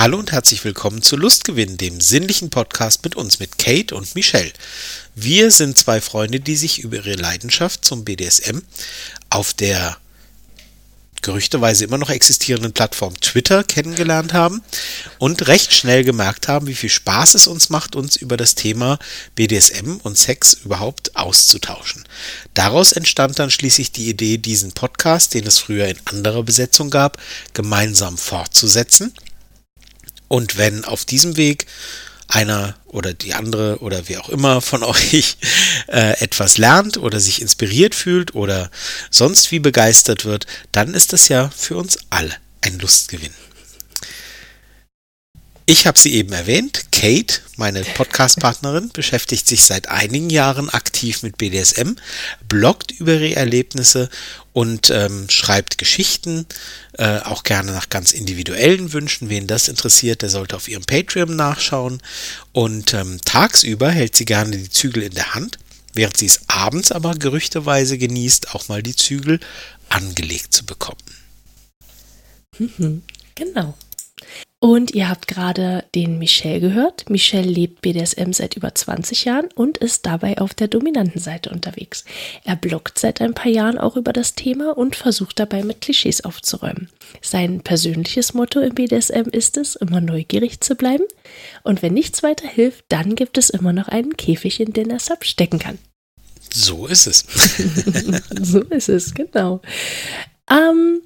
Hallo und herzlich willkommen zu Lustgewinn, dem sinnlichen Podcast mit uns, mit Kate und Michelle. Wir sind zwei Freunde, die sich über ihre Leidenschaft zum BDSM auf der gerüchteweise immer noch existierenden Plattform Twitter kennengelernt haben und recht schnell gemerkt haben, wie viel Spaß es uns macht, uns über das Thema BDSM und Sex überhaupt auszutauschen. Daraus entstand dann schließlich die Idee, diesen Podcast, den es früher in anderer Besetzung gab, gemeinsam fortzusetzen und wenn auf diesem Weg einer oder die andere oder wie auch immer von euch äh, etwas lernt oder sich inspiriert fühlt oder sonst wie begeistert wird, dann ist das ja für uns alle ein Lustgewinn. Ich habe sie eben erwähnt. Kate, meine Podcast-Partnerin, beschäftigt sich seit einigen Jahren aktiv mit BDSM, bloggt über ihre Erlebnisse und ähm, schreibt Geschichten, äh, auch gerne nach ganz individuellen Wünschen. Wen das interessiert, der sollte auf ihrem Patreon nachschauen. Und ähm, tagsüber hält sie gerne die Zügel in der Hand, während sie es abends aber gerüchteweise genießt, auch mal die Zügel angelegt zu bekommen. Mhm, genau. Und ihr habt gerade den Michel gehört. Michel lebt BDSM seit über 20 Jahren und ist dabei auf der dominanten Seite unterwegs. Er bloggt seit ein paar Jahren auch über das Thema und versucht dabei mit Klischees aufzuräumen. Sein persönliches Motto im BDSM ist es, immer neugierig zu bleiben. Und wenn nichts weiter hilft, dann gibt es immer noch einen Käfig, in den er Sub stecken kann. So ist es. so ist es, genau. Ähm,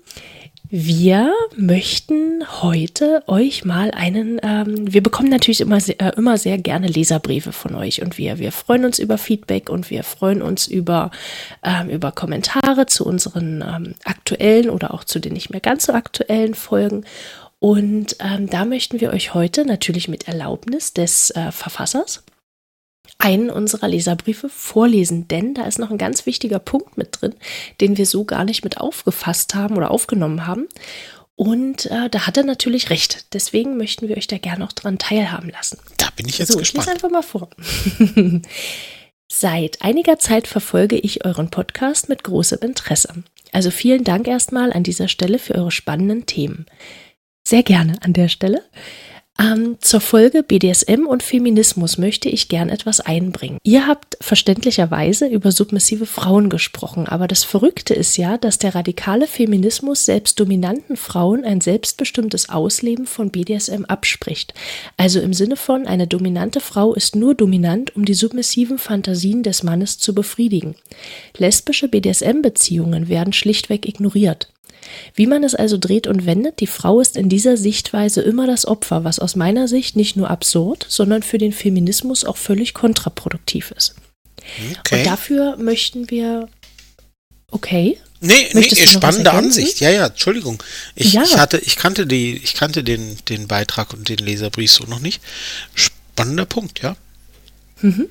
wir möchten heute euch mal einen, ähm, wir bekommen natürlich immer sehr, äh, immer sehr gerne Leserbriefe von euch und wir, wir freuen uns über Feedback und wir freuen uns über, ähm, über Kommentare zu unseren ähm, aktuellen oder auch zu den nicht mehr ganz so aktuellen Folgen. Und ähm, da möchten wir euch heute natürlich mit Erlaubnis des äh, Verfassers einen unserer Leserbriefe vorlesen, denn da ist noch ein ganz wichtiger Punkt mit drin, den wir so gar nicht mit aufgefasst haben oder aufgenommen haben. Und äh, da hat er natürlich recht. Deswegen möchten wir euch da gerne noch dran teilhaben lassen. Da bin ich jetzt so, gespannt. Ich lese einfach mal vor. Seit einiger Zeit verfolge ich euren Podcast mit großem Interesse. Also vielen Dank erstmal an dieser Stelle für eure spannenden Themen. Sehr gerne an der Stelle. Ähm, zur Folge BDSM und Feminismus möchte ich gern etwas einbringen. Ihr habt verständlicherweise über submissive Frauen gesprochen, aber das Verrückte ist ja, dass der radikale Feminismus selbst dominanten Frauen ein selbstbestimmtes Ausleben von BDSM abspricht. Also im Sinne von, eine dominante Frau ist nur dominant, um die submissiven Fantasien des Mannes zu befriedigen. Lesbische BDSM-Beziehungen werden schlichtweg ignoriert. Wie man es also dreht und wendet, die Frau ist in dieser Sichtweise immer das Opfer, was aus meiner Sicht nicht nur absurd, sondern für den Feminismus auch völlig kontraproduktiv ist. Okay. Und dafür möchten wir. Okay. Nee, nee, spannende Ansicht. Ja, ja, Entschuldigung. Ich, ja. ich hatte, ich kannte die, ich kannte den, den Beitrag und den Leserbrief so noch nicht. Spannender Punkt, ja. Mhm.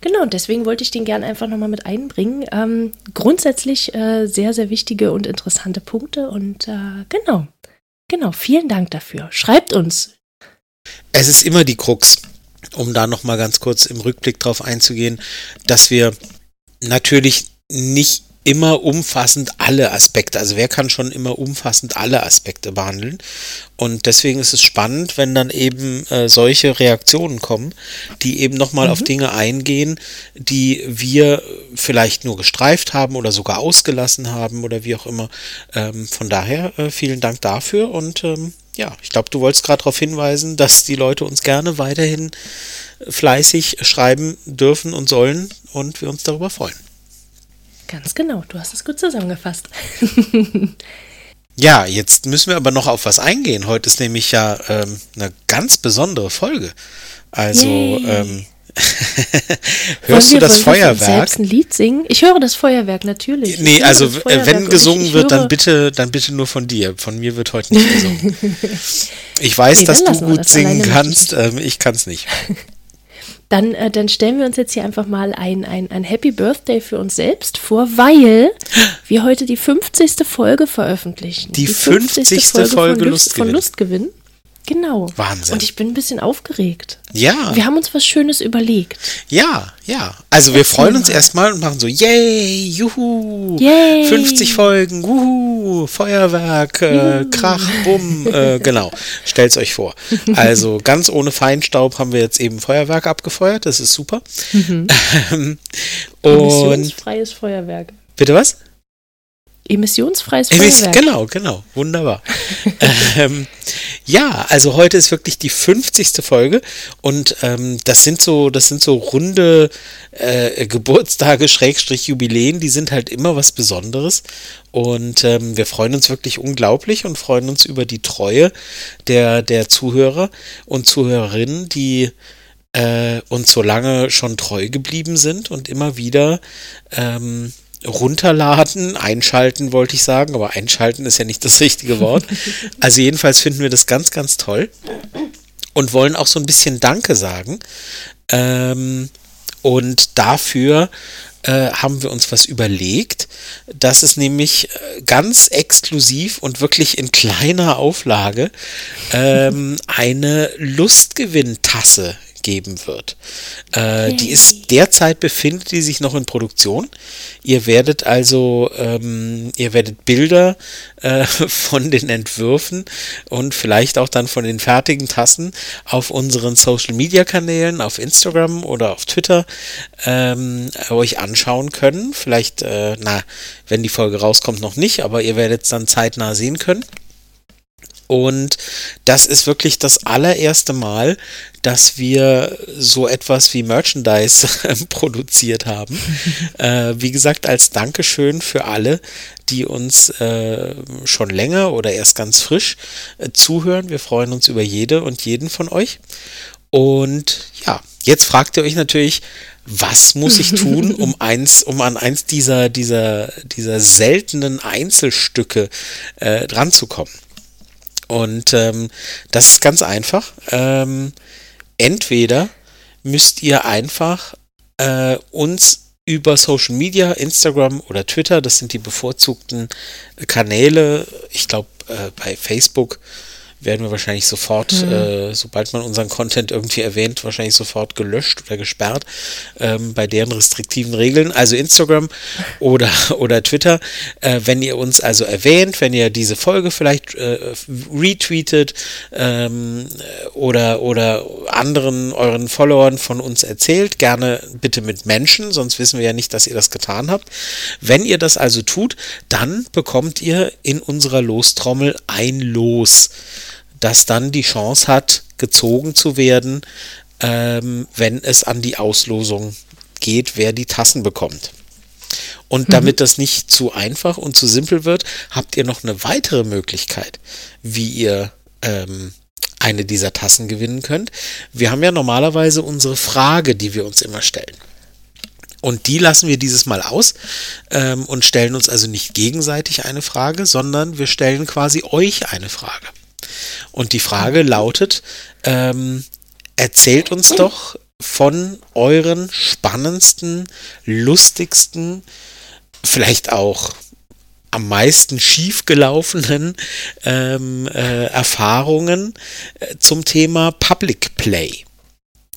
Genau, und deswegen wollte ich den gerne einfach nochmal mit einbringen. Ähm, grundsätzlich äh, sehr, sehr wichtige und interessante Punkte und äh, genau, genau, vielen Dank dafür. Schreibt uns. Es ist immer die Krux, um da nochmal ganz kurz im Rückblick drauf einzugehen, dass wir natürlich nicht immer umfassend alle Aspekte. Also wer kann schon immer umfassend alle Aspekte behandeln? Und deswegen ist es spannend, wenn dann eben äh, solche Reaktionen kommen, die eben nochmal mhm. auf Dinge eingehen, die wir vielleicht nur gestreift haben oder sogar ausgelassen haben oder wie auch immer. Ähm, von daher äh, vielen Dank dafür und ähm, ja, ich glaube, du wolltest gerade darauf hinweisen, dass die Leute uns gerne weiterhin fleißig schreiben dürfen und sollen und wir uns darüber freuen. Ganz genau, du hast es gut zusammengefasst. ja, jetzt müssen wir aber noch auf was eingehen. Heute ist nämlich ja ähm, eine ganz besondere Folge. Also, ähm, hörst du das Feuerwerk? Selbst ein Lied singen? Ich höre das Feuerwerk natürlich. Nee, also wenn gesungen ich, ich wird, dann bitte, dann bitte nur von dir. Von mir wird heute nicht gesungen. ich weiß, nee, dass du gut das singen kannst. Ähm, ich kann es nicht. Dann, äh, dann stellen wir uns jetzt hier einfach mal ein, ein, ein Happy Birthday für uns selbst vor, weil wir heute die 50. Folge veröffentlichen. Die, die 50. 50. Folge, Folge von, Lust, von Lustgewinn. Genau. Wahnsinn. Und ich bin ein bisschen aufgeregt. Ja. Wir haben uns was Schönes überlegt. Ja, ja. Also wir Erzähl freuen uns mal. erstmal und machen so, yay, juhu, Yay. 50 Folgen, wuhu, Feuerwerk, äh, Krach, Bumm, äh, genau. Stellt's euch vor. Also ganz ohne Feinstaub haben wir jetzt eben Feuerwerk abgefeuert, das ist super. Mhm. Ähm, und Emissionsfreies Feuerwerk. bitte was? Emissionsfreies Emis- Feuerwerk. Genau, genau, wunderbar. ähm, ja, also heute ist wirklich die 50. Folge und ähm, das sind so, das sind so runde äh, Geburtstage, Schrägstrich Jubiläen, die sind halt immer was Besonderes und ähm, wir freuen uns wirklich unglaublich und freuen uns über die Treue der, der Zuhörer und Zuhörerinnen, die äh, uns so lange schon treu geblieben sind und immer wieder ähm, runterladen, einschalten wollte ich sagen, aber einschalten ist ja nicht das richtige Wort. Also jedenfalls finden wir das ganz, ganz toll und wollen auch so ein bisschen Danke sagen. Ähm, und dafür äh, haben wir uns was überlegt, dass es nämlich äh, ganz exklusiv und wirklich in kleiner Auflage ähm, eine Lustgewinntasse geben wird. Äh, die ist derzeit befindet die sich noch in Produktion. Ihr werdet also, ähm, ihr werdet Bilder äh, von den Entwürfen und vielleicht auch dann von den fertigen Tassen auf unseren Social Media Kanälen, auf Instagram oder auf Twitter ähm, euch anschauen können. Vielleicht, äh, na, wenn die Folge rauskommt, noch nicht, aber ihr werdet es dann zeitnah sehen können. Und das ist wirklich das allererste Mal, dass wir so etwas wie Merchandise produziert haben. äh, wie gesagt, als Dankeschön für alle, die uns äh, schon länger oder erst ganz frisch äh, zuhören. Wir freuen uns über jede und jeden von euch. Und ja, jetzt fragt ihr euch natürlich, was muss ich tun, um eins, um an eins dieser, dieser, dieser seltenen Einzelstücke äh, dran zu kommen? Und ähm, das ist ganz einfach. Ähm, entweder müsst ihr einfach äh, uns über Social Media, Instagram oder Twitter, das sind die bevorzugten Kanäle. Ich glaube, äh, bei Facebook werden wir wahrscheinlich sofort, Mhm. äh, sobald man unseren Content irgendwie erwähnt, wahrscheinlich sofort gelöscht oder gesperrt ähm, bei deren restriktiven Regeln. Also Instagram oder, oder Twitter. Äh, wenn ihr uns also erwähnt, wenn ihr diese Folge vielleicht äh, retweetet ähm, oder, oder anderen euren Followern von uns erzählt, gerne bitte mit Menschen, sonst wissen wir ja nicht, dass ihr das getan habt. Wenn ihr das also tut, dann bekommt ihr in unserer Lostrommel ein Los das dann die Chance hat, gezogen zu werden, ähm, wenn es an die Auslosung geht, wer die Tassen bekommt. Und damit das nicht zu einfach und zu simpel wird, habt ihr noch eine weitere Möglichkeit, wie ihr ähm, eine dieser Tassen gewinnen könnt. Wir haben ja normalerweise unsere Frage, die wir uns immer stellen. Und die lassen wir dieses Mal aus ähm, und stellen uns also nicht gegenseitig eine Frage, sondern wir stellen quasi euch eine Frage. Und die Frage lautet, ähm, erzählt uns doch von euren spannendsten, lustigsten, vielleicht auch am meisten schiefgelaufenen ähm, äh, Erfahrungen äh, zum Thema Public Play.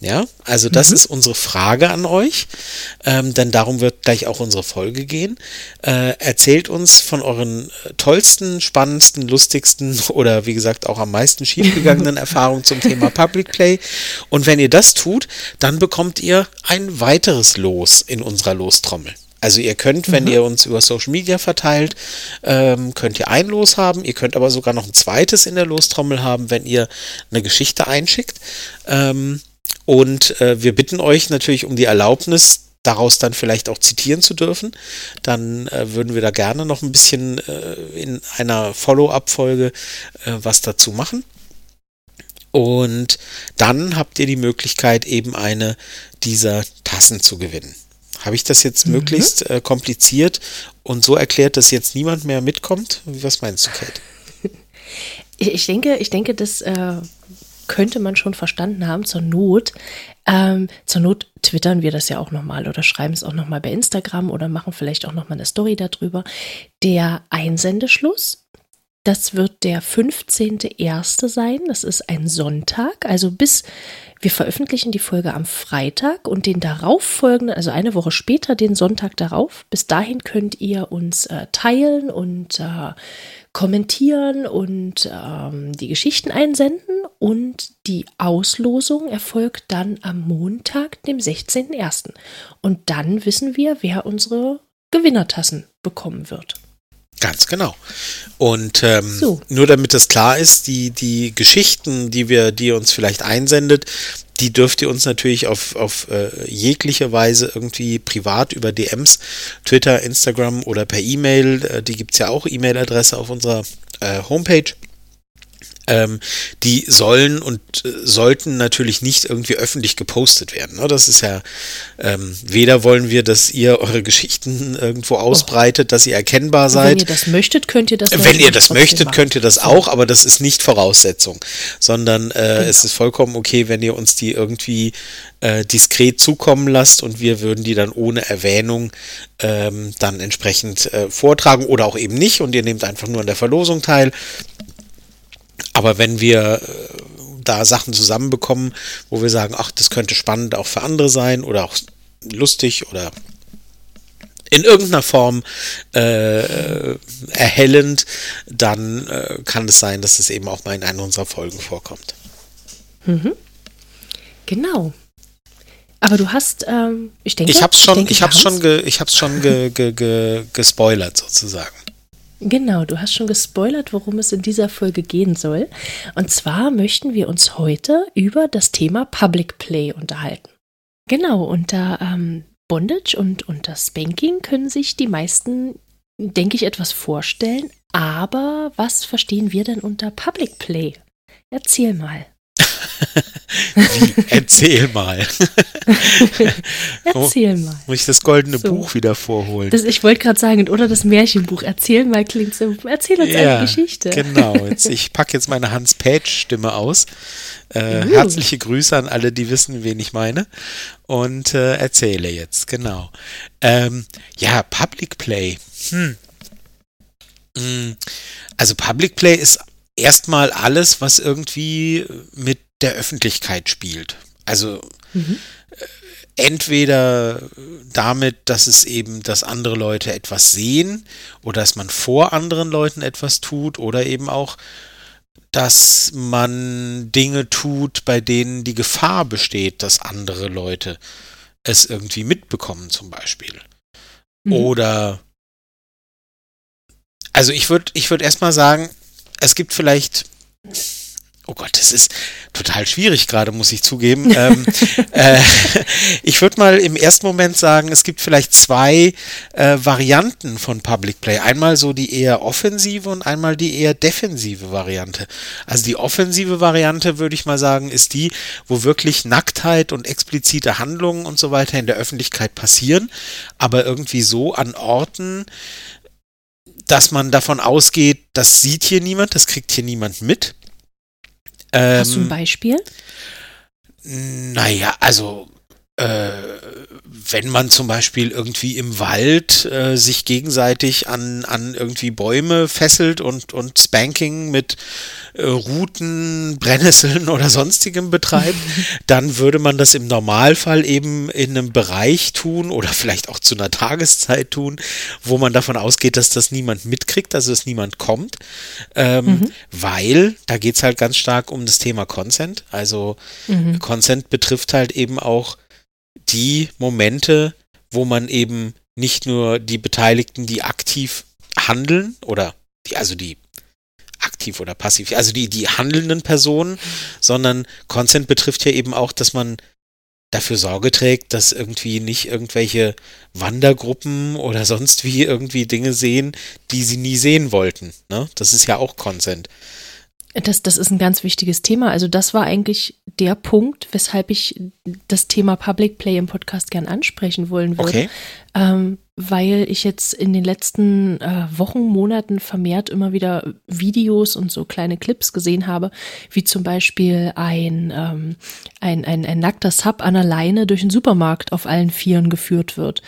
Ja, also das Mhm. ist unsere Frage an euch, ähm, denn darum wird gleich auch unsere Folge gehen. Äh, erzählt uns von euren äh, tollsten, spannendsten, lustigsten oder wie gesagt auch am meisten schiefgegangenen Erfahrungen zum Thema Public Play. Und wenn ihr das tut, dann bekommt ihr ein weiteres Los in unserer Lostrommel. Also ihr könnt, wenn ihr uns über Social Media verteilt, ähm, könnt ihr ein Los haben. Ihr könnt aber sogar noch ein zweites in der Lostrommel haben, wenn ihr eine Geschichte einschickt. Ähm, und äh, wir bitten euch natürlich um die Erlaubnis, daraus dann vielleicht auch zitieren zu dürfen. Dann äh, würden wir da gerne noch ein bisschen äh, in einer Follow-up-Folge äh, was dazu machen. Und dann habt ihr die Möglichkeit, eben eine dieser Tassen zu gewinnen. Habe ich das jetzt möglichst äh, kompliziert und so erklärt, dass jetzt niemand mehr mitkommt? Was meinst du, Kate? Ich, ich denke, ich denke, das äh, könnte man schon verstanden haben. Zur Not, ähm, zur Not twittern wir das ja auch nochmal oder schreiben es auch nochmal bei Instagram oder machen vielleicht auch nochmal eine Story darüber. Der Einsendeschluss, Das wird der 15.01. sein. Das ist ein Sonntag. Also bis wir veröffentlichen die Folge am Freitag und den darauffolgenden, also eine Woche später, den Sonntag darauf. Bis dahin könnt ihr uns äh, teilen und äh, kommentieren und ähm, die Geschichten einsenden. Und die Auslosung erfolgt dann am Montag, dem 16.01. Und dann wissen wir, wer unsere Gewinnertassen bekommen wird. Ganz genau. Und ähm, so. nur damit das klar ist, die, die Geschichten, die wir, die ihr uns vielleicht einsendet, die dürft ihr uns natürlich auf, auf äh, jegliche Weise irgendwie privat über DMs, Twitter, Instagram oder per E-Mail, äh, die gibt's ja auch E-Mail-Adresse auf unserer äh, Homepage ähm, die sollen und äh, sollten natürlich nicht irgendwie öffentlich gepostet werden. Ne? Das ist ja, ähm, weder wollen wir, dass ihr eure Geschichten irgendwo oh. ausbreitet, oh. dass ihr erkennbar seid. Wenn ihr das möchtet, könnt ihr das. Wenn ihr das möchtet, machen. könnt ihr das auch, aber das ist nicht Voraussetzung, sondern äh, genau. es ist vollkommen okay, wenn ihr uns die irgendwie äh, diskret zukommen lasst und wir würden die dann ohne Erwähnung ähm, dann entsprechend äh, vortragen oder auch eben nicht und ihr nehmt einfach nur an der Verlosung teil. Aber wenn wir äh, da Sachen zusammenbekommen, wo wir sagen, ach, das könnte spannend auch für andere sein oder auch lustig oder in irgendeiner Form äh, erhellend, dann äh, kann es sein, dass es eben auch mal in einer unserer Folgen vorkommt. Mhm. Genau. Aber du hast, ähm, ich denke, ich habe es schon, denke, ich hab's schon, ge, ich hab's schon ge, ge, gespoilert sozusagen. Genau, du hast schon gespoilert, worum es in dieser Folge gehen soll. Und zwar möchten wir uns heute über das Thema Public Play unterhalten. Genau, unter ähm, Bondage und unter Spanking können sich die meisten, denke ich, etwas vorstellen. Aber was verstehen wir denn unter Public Play? Erzähl mal. Wie? Erzähl mal. Erzähl mal. Muss ich das goldene so. Buch wieder vorholen? Das, ich wollte gerade sagen, oder das Märchenbuch. Erzähl mal klingt so. Erzähl uns ja, eine Geschichte. Genau. Jetzt, ich packe jetzt meine Hans-Page-Stimme aus. Äh, uh. Herzliche Grüße an alle, die wissen, wen ich meine. Und äh, erzähle jetzt, genau. Ähm, ja, Public Play. Hm. hm. Also Public Play ist erstmal alles, was irgendwie mit der Öffentlichkeit spielt. Also mhm. entweder damit, dass es eben, dass andere Leute etwas sehen oder dass man vor anderen Leuten etwas tut oder eben auch, dass man Dinge tut, bei denen die Gefahr besteht, dass andere Leute es irgendwie mitbekommen zum Beispiel. Mhm. Oder also ich würde ich würde erstmal sagen, es gibt vielleicht Oh Gott, das ist total schwierig gerade, muss ich zugeben. ähm, äh, ich würde mal im ersten Moment sagen, es gibt vielleicht zwei äh, Varianten von Public Play. Einmal so die eher offensive und einmal die eher defensive Variante. Also die offensive Variante, würde ich mal sagen, ist die, wo wirklich Nacktheit und explizite Handlungen und so weiter in der Öffentlichkeit passieren, aber irgendwie so an Orten, dass man davon ausgeht, das sieht hier niemand, das kriegt hier niemand mit. Ähm, Hast du ein ähm, Beispiel? Naja, also äh, wenn man zum Beispiel irgendwie im Wald äh, sich gegenseitig an, an irgendwie Bäume fesselt und, und Spanking mit äh, Ruten, Brennnesseln oder sonstigem betreibt, dann würde man das im Normalfall eben in einem Bereich tun oder vielleicht auch zu einer Tageszeit tun, wo man davon ausgeht, dass das niemand mitkriegt, dass es niemand kommt, ähm, mhm. weil da geht es halt ganz stark um das Thema Consent. Also mhm. Consent betrifft halt eben auch die Momente, wo man eben nicht nur die Beteiligten, die aktiv handeln oder die, also die aktiv oder passiv, also die, die handelnden Personen, sondern Consent betrifft ja eben auch, dass man dafür Sorge trägt, dass irgendwie nicht irgendwelche Wandergruppen oder sonst wie irgendwie Dinge sehen, die sie nie sehen wollten. Ne? Das ist ja auch Consent. Das, das ist ein ganz wichtiges Thema. Also das war eigentlich der Punkt, weshalb ich das Thema Public Play im Podcast gern ansprechen wollen würde. Okay. Ähm, weil ich jetzt in den letzten äh, Wochen, Monaten vermehrt immer wieder Videos und so kleine Clips gesehen habe, wie zum Beispiel ein, ähm, ein, ein, ein nackter Sub an der Leine durch den Supermarkt auf allen Vieren geführt wird.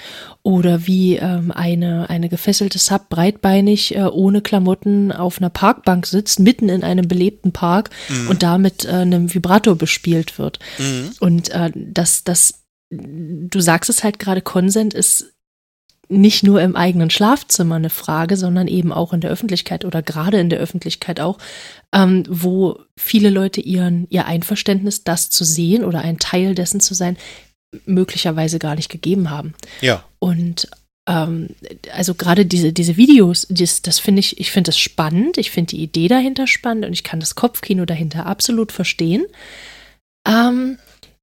Oder wie ähm, eine, eine gefesselte Sub breitbeinig äh, ohne Klamotten auf einer Parkbank sitzt, mitten in einem belebten Park mhm. und damit äh, einem Vibrator bespielt wird. Mhm. Und äh, das, das du sagst es halt gerade, Consent ist nicht nur im eigenen Schlafzimmer eine Frage, sondern eben auch in der Öffentlichkeit oder gerade in der Öffentlichkeit auch, ähm, wo viele Leute ihren, ihr Einverständnis, das zu sehen oder ein Teil dessen zu sein, möglicherweise gar nicht gegeben haben. Ja. Und ähm, also gerade diese, diese Videos, das, das finde ich, ich finde das spannend, ich finde die Idee dahinter spannend und ich kann das Kopfkino dahinter absolut verstehen. Ähm,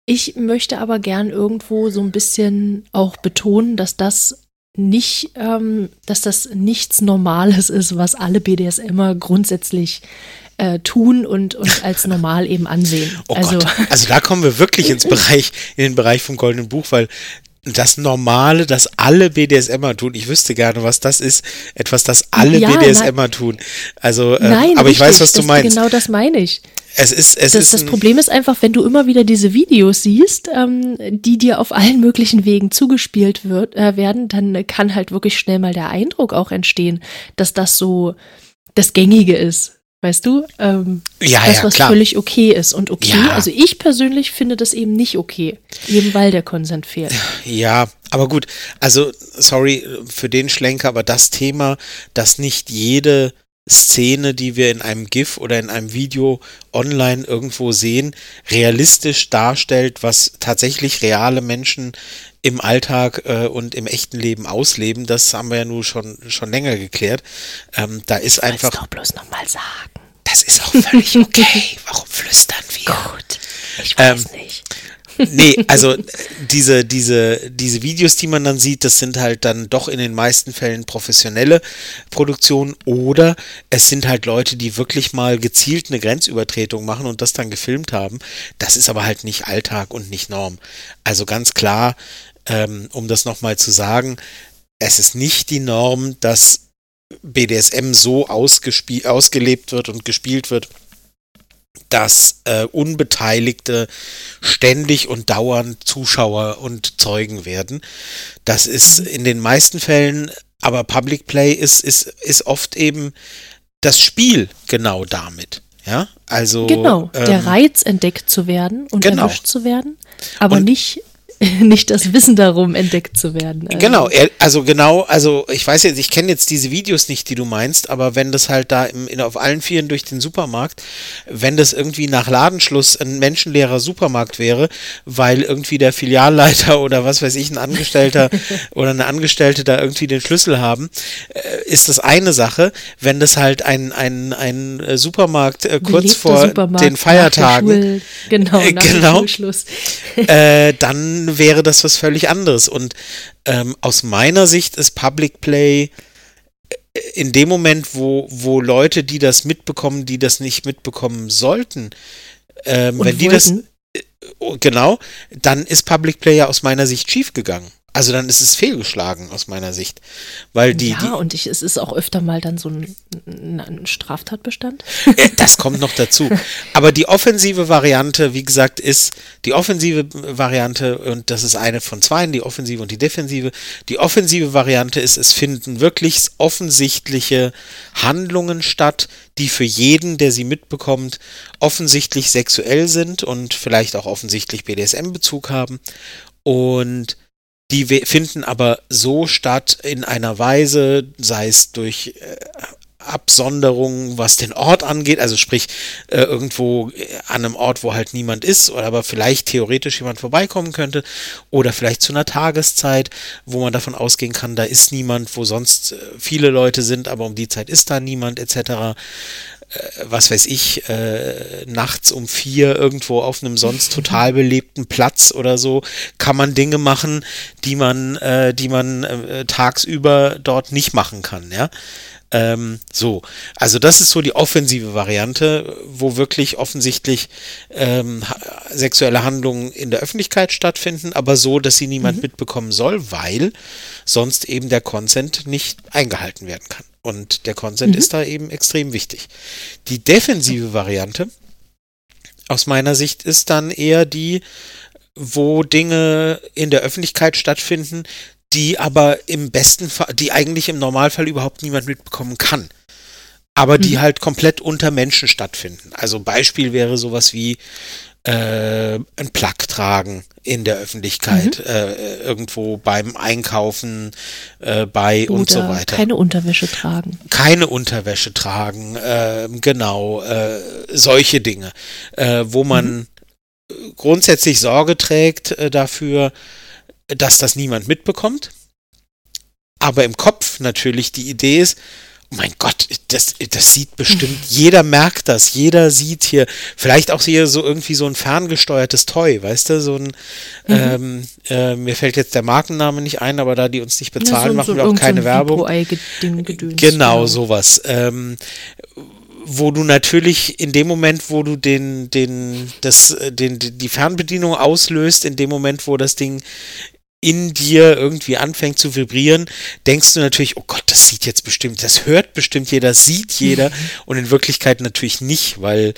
ich möchte aber gern irgendwo so ein bisschen auch betonen, dass das nicht, ähm, dass das nichts Normales ist, was alle BDSMer grundsätzlich äh, tun und, und als normal eben ansehen. Oh also, Gott. also da kommen wir wirklich ins Bereich, in den Bereich vom Goldenen Buch, weil das Normale, das alle BDSMer tun. Ich wüsste gerne, was das ist. Etwas, das alle ja, BDSMer nein. tun. Also, äh, nein, aber richtig, ich weiß, was du meinst. Genau das meine ich. Es ist, es das, ist das Problem ist einfach, wenn du immer wieder diese Videos siehst, ähm, die dir auf allen möglichen Wegen zugespielt wird, äh, werden, dann kann halt wirklich schnell mal der Eindruck auch entstehen, dass das so das Gängige ist. Weißt du? Ähm, ja, das, ja, was klar. völlig okay ist. Und okay, Ja. also ich persönlich finde das eben nicht okay. Eben weil der Konsent fehlt. Ja, aber gut. Also, sorry für den Schlenker, aber das Thema, dass nicht jede Szene, die wir in einem GIF oder in einem Video online irgendwo sehen, realistisch darstellt, was tatsächlich reale Menschen im Alltag äh, und im echten Leben ausleben. Das haben wir ja nun schon, schon länger geklärt. Ähm, da ist einfach. doch bloß nochmal sagen. Das ist auch völlig okay. Warum flüstern wir? Gut. Ich weiß Ähm, nicht. Nee, also äh, diese, diese, diese Videos, die man dann sieht, das sind halt dann doch in den meisten Fällen professionelle Produktionen oder es sind halt Leute, die wirklich mal gezielt eine Grenzübertretung machen und das dann gefilmt haben. Das ist aber halt nicht Alltag und nicht Norm. Also ganz klar, ähm, um das nochmal zu sagen, es ist nicht die Norm, dass BDSM so ausgelebt wird und gespielt wird, dass äh, Unbeteiligte ständig und dauernd Zuschauer und Zeugen werden. Das ist in den meisten Fällen, aber Public Play ist, ist, ist oft eben das Spiel genau damit. Ja, also. Genau, der ähm, Reiz entdeckt zu werden und genau. erwischt zu werden, aber Und- nicht, nicht das Wissen darum entdeckt zu werden. Also, Genau, also genau, also ich weiß jetzt, ich kenne jetzt diese Videos nicht, die du meinst, aber wenn das halt da im, in, auf allen Vieren durch den Supermarkt, wenn das irgendwie nach Ladenschluss ein menschenleerer Supermarkt wäre, weil irgendwie der Filialleiter oder was weiß ich, ein Angestellter oder eine Angestellte da irgendwie den Schlüssel haben, äh, ist das eine Sache. Wenn das halt ein, ein, ein äh, Supermarkt äh, kurz vor Supermarkt den Feiertagen Schul- genau, Äh, nach genau. dem Schulschluss. äh, dann wäre das was völlig anderes. Und ähm, aus meiner Sicht ist Public Play äh, in dem Moment, wo, wo Leute, die das mitbekommen, die das nicht mitbekommen sollten, ähm, wenn die das, wollten. oh, genau, dann ist Public Play ja aus meiner Sicht schiefgegangen. Also dann ist es fehlgeschlagen aus meiner Sicht. Weil die, ja, und ich, es ist auch öfter mal dann so ein, ein, ein Straftatbestand. Äh, Das kommt noch dazu. Aber die offensive Variante, wie gesagt, ist die offensive Variante, und das ist eine von zwei, die offensive und die defensive. Die offensive Variante ist, es finden wirklich offensichtliche Handlungen statt, die für jeden, der sie mitbekommt, offensichtlich sexuell sind und vielleicht auch offensichtlich BDSM-Bezug haben. Und die finden aber so statt in einer Weise, sei es durch äh, Absonderung, was den Ort angeht, also sprich äh, irgendwo äh, an einem Ort, wo halt niemand ist, oder aber vielleicht theoretisch jemand vorbeikommen könnte, oder vielleicht zu einer Tageszeit, wo man davon ausgehen kann, da ist niemand, wo sonst äh, viele Leute sind, aber um die Zeit ist da niemand, etc was weiß ich, äh, nachts um vier irgendwo auf einem sonst total belebten Platz oder so, kann man Dinge machen, die man, äh, die man äh, tagsüber dort nicht machen kann, ja. Ähm, so, also das ist so die offensive Variante, wo wirklich offensichtlich ähm, sexuelle Handlungen in der Öffentlichkeit stattfinden, aber so, dass sie niemand mhm. mitbekommen soll, weil sonst eben der Consent nicht eingehalten werden kann. Und der Consent mhm. ist da eben extrem wichtig. Die defensive Variante aus meiner Sicht ist dann eher die, wo Dinge in der Öffentlichkeit stattfinden, die aber im besten Fall, die eigentlich im Normalfall überhaupt niemand mitbekommen kann. Aber die mhm. halt komplett unter Menschen stattfinden. Also Beispiel wäre sowas wie äh, ein Plug tragen in der Öffentlichkeit, mhm. äh, irgendwo beim Einkaufen, äh, bei Oder und so weiter. Keine Unterwäsche tragen. Keine Unterwäsche tragen, äh, genau, äh, solche Dinge, äh, wo man mhm. grundsätzlich Sorge trägt äh, dafür, dass das niemand mitbekommt. Aber im Kopf natürlich die Idee ist, oh mein Gott, das, das sieht bestimmt, jeder merkt das, jeder sieht hier, vielleicht auch hier so irgendwie so ein ferngesteuertes Toy, weißt du, so ein, mhm. ähm, äh, mir fällt jetzt der Markenname nicht ein, aber da die uns nicht bezahlen, ja, so, machen so wir auch keine so Werbung. Genau, genau, sowas. Ähm, wo du natürlich in dem Moment, wo du den, den, das, den, die Fernbedienung auslöst, in dem Moment, wo das Ding in dir irgendwie anfängt zu vibrieren, denkst du natürlich, oh Gott, das sieht jetzt bestimmt, das hört bestimmt jeder, sieht jeder und in Wirklichkeit natürlich nicht, weil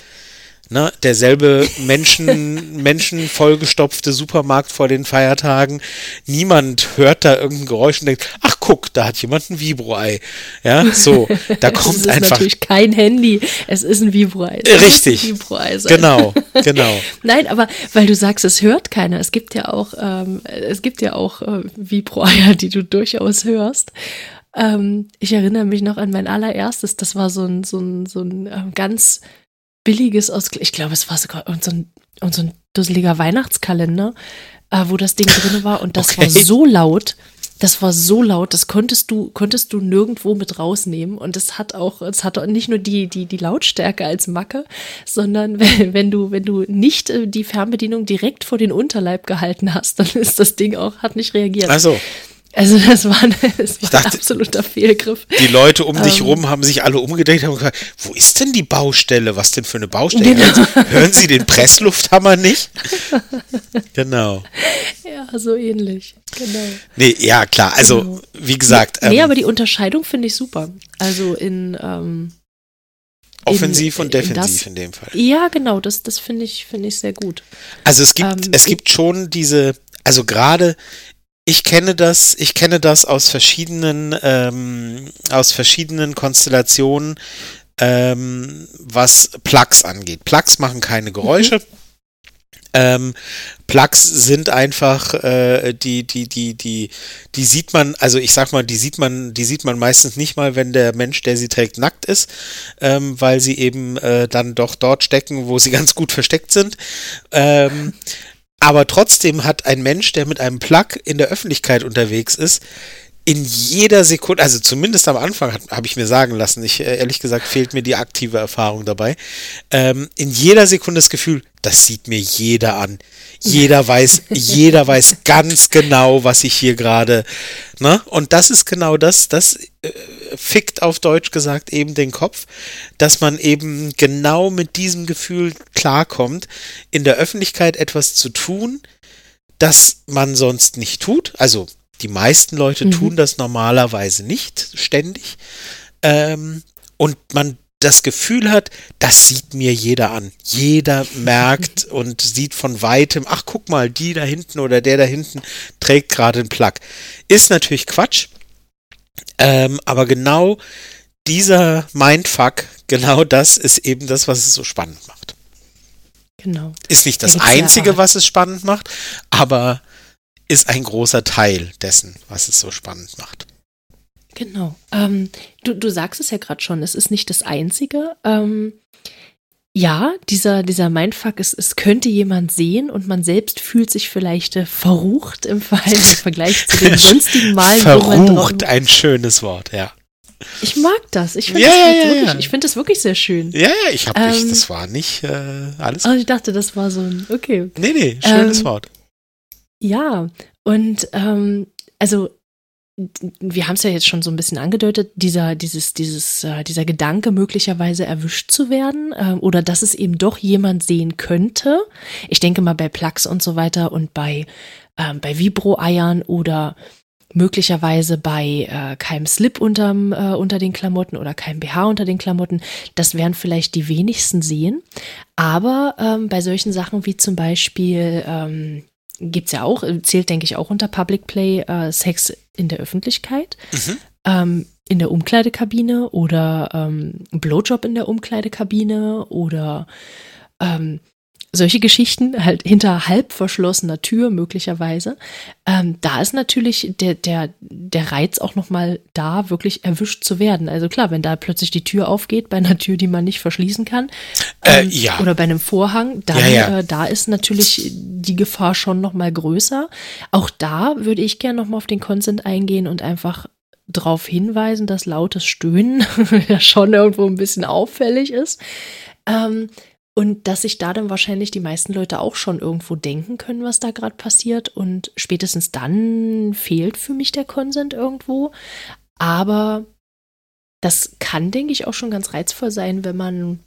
Ne, derselbe Menschen, Menschen vollgestopfte Supermarkt vor den Feiertagen. Niemand hört da irgendein Geräusch und denkt, ach guck, da hat jemand ein Vibro-Ei. Ja, so, da kommt es ist einfach. natürlich kein Handy, es ist ein Vibro-Ei. Richtig. Vibro genau, genau. Nein, aber weil du sagst, es hört keiner. Es gibt ja auch, ähm, es gibt ja auch äh, Vibro-Eier, die du durchaus hörst. Ähm, ich erinnere mich noch an mein allererstes, das war so ein, so ein, so ein ähm, ganz billiges aus, ich glaube, es war sogar so ein, so ein dusseliger Weihnachtskalender, äh, wo das Ding drin war und das okay. war so laut. Das war so laut, das konntest du, konntest du nirgendwo mit rausnehmen. Und es hat auch, es hat auch nicht nur die, die, die Lautstärke als Macke, sondern wenn, wenn du, wenn du nicht äh, die Fernbedienung direkt vor den Unterleib gehalten hast, dann ist das Ding auch, hat nicht reagiert. Also. Also das war, das war dachte, ein absoluter Fehlgriff. Die Leute um dich ähm, rum haben sich alle umgedreht und gesagt, wo ist denn die Baustelle? Was denn für eine Baustelle? Genau. Hören, Sie, hören Sie den Presslufthammer nicht? genau. Ja, so ähnlich. Genau. Nee, ja, klar. Also, genau. wie gesagt. Nee, ähm, nee, aber die Unterscheidung finde ich super. Also in ähm, Offensiv in, und defensiv in, das, in, dem Fall. Ja, genau, das, das finde ich, finde ich sehr gut. Also es gibt, ähm, es gibt schon diese, also gerade ich kenne das, ich kenne das aus verschiedenen, ähm, aus verschiedenen Konstellationen, ähm, was Plugs angeht. Plugs machen keine Geräusche. Mhm. Ähm, Plugs sind einfach äh, die die die die die sieht man also ich sag mal die sieht man die sieht man meistens nicht mal wenn der Mensch der sie trägt nackt ist ähm, weil sie eben äh, dann doch dort stecken wo sie ganz gut versteckt sind ähm, aber trotzdem hat ein Mensch, der mit einem Plug in der Öffentlichkeit unterwegs ist, in jeder Sekunde, also zumindest am Anfang habe ich mir sagen lassen, ich äh, ehrlich gesagt fehlt mir die aktive Erfahrung dabei, ähm, in jeder Sekunde das Gefühl, das sieht mir jeder an. Jeder weiß, jeder weiß ganz genau, was ich hier gerade, ne? Und das ist genau das, das fickt auf Deutsch gesagt eben den Kopf, dass man eben genau mit diesem Gefühl klarkommt, in der Öffentlichkeit etwas zu tun, das man sonst nicht tut. Also die meisten Leute mhm. tun das normalerweise nicht ständig. Ähm, und man das Gefühl hat, das sieht mir jeder an. Jeder merkt und sieht von weitem, ach guck mal, die da hinten oder der da hinten trägt gerade einen Plug. Ist natürlich Quatsch, ähm, aber genau dieser Mindfuck, genau das ist eben das, was es so spannend macht. Genau. Ist nicht das Einzige, was es spannend macht, aber ist ein großer Teil dessen, was es so spannend macht. Genau. Ähm, du, du sagst es ja gerade schon, es ist nicht das Einzige. Ähm, ja, dieser, dieser Mindfuck, es, es könnte jemand sehen und man selbst fühlt sich vielleicht äh, verrucht im, Fall, im Vergleich zu den sonstigen Malen. Verrucht, ein schönes Wort, ja. Ich mag das. Ich finde ja, das, ja, wirklich, ja. Ich find das wirklich sehr schön. Ja, ja, ich habe ähm, nicht, das war nicht äh, alles. Oh, ich dachte, das war so ein, okay. Nee, nee, schönes ähm, Wort. Ja, und ähm, also wir haben es ja jetzt schon so ein bisschen angedeutet, dieser, dieses, dieses, äh, dieser Gedanke, möglicherweise erwischt zu werden äh, oder dass es eben doch jemand sehen könnte. Ich denke mal bei Plugs und so weiter und bei, äh, bei Vibro-Eiern oder möglicherweise bei äh, keinem Slip unterm, äh, unter den Klamotten oder keinem BH unter den Klamotten. Das werden vielleicht die wenigsten sehen. Aber ähm, bei solchen Sachen wie zum Beispiel ähm, gibt's ja auch, zählt denke ich auch unter Public Play äh, Sex in der Öffentlichkeit. Mhm. Ähm, in der Umkleidekabine oder ähm, Blowjob in der Umkleidekabine oder ähm, solche Geschichten, halt hinter halb verschlossener Tür möglicherweise, ähm, da ist natürlich der, der, der Reiz auch nochmal da, wirklich erwischt zu werden. Also klar, wenn da plötzlich die Tür aufgeht, bei einer Tür, die man nicht verschließen kann, äh, ähm, äh, ja. oder bei einem Vorhang, dann, ja, ja. Äh, da ist natürlich die Gefahr schon nochmal größer. Auch da würde ich gerne nochmal auf den Consent eingehen und einfach darauf hinweisen, dass lautes Stöhnen ja schon irgendwo ein bisschen auffällig ist. Ähm, und dass sich da dann wahrscheinlich die meisten Leute auch schon irgendwo denken können, was da gerade passiert. Und spätestens dann fehlt für mich der Konsent irgendwo. Aber das kann, denke ich, auch schon ganz reizvoll sein, wenn man,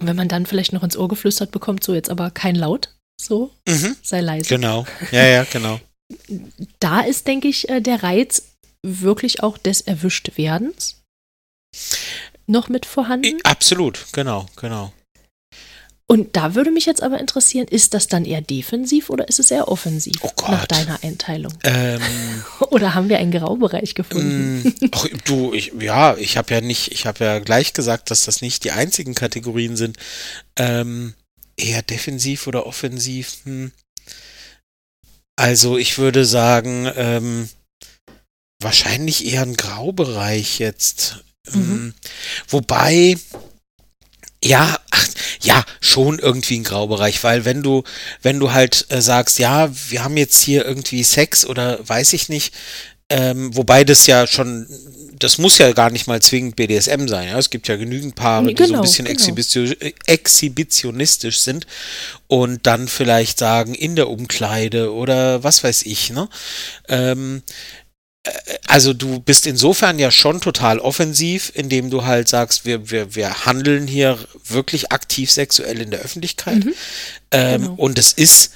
wenn man dann vielleicht noch ins Ohr geflüstert bekommt, so jetzt aber kein Laut, so, mhm. sei leise. Genau, ja, ja, genau. Da ist, denke ich, äh, der Reiz wirklich auch des Erwischtwerdens noch mit vorhanden. Absolut, genau, genau. Und da würde mich jetzt aber interessieren, ist das dann eher defensiv oder ist es eher offensiv oh nach deiner Einteilung? Ähm, oder haben wir einen Graubereich gefunden? Mm, ach, du, ich, ja, ich habe ja nicht, ich habe ja gleich gesagt, dass das nicht die einzigen Kategorien sind. Ähm, eher defensiv oder offensiv? Hm. Also ich würde sagen, ähm, wahrscheinlich eher ein Graubereich jetzt. Mhm. Ähm, wobei, ja, ach, ja, schon irgendwie ein Graubereich, weil wenn du, wenn du halt äh, sagst, ja, wir haben jetzt hier irgendwie Sex oder weiß ich nicht, ähm, wobei das ja schon, das muss ja gar nicht mal zwingend BDSM sein. Ja? Es gibt ja genügend Paare, die so ein genau, bisschen genau. exhibition, exhibitionistisch sind und dann vielleicht sagen, in der Umkleide oder was weiß ich. Ne? Ähm, also du bist insofern ja schon total offensiv, indem du halt sagst, wir, wir, wir handeln hier wirklich aktiv sexuell in der Öffentlichkeit. Mhm, ähm, genau. Und es ist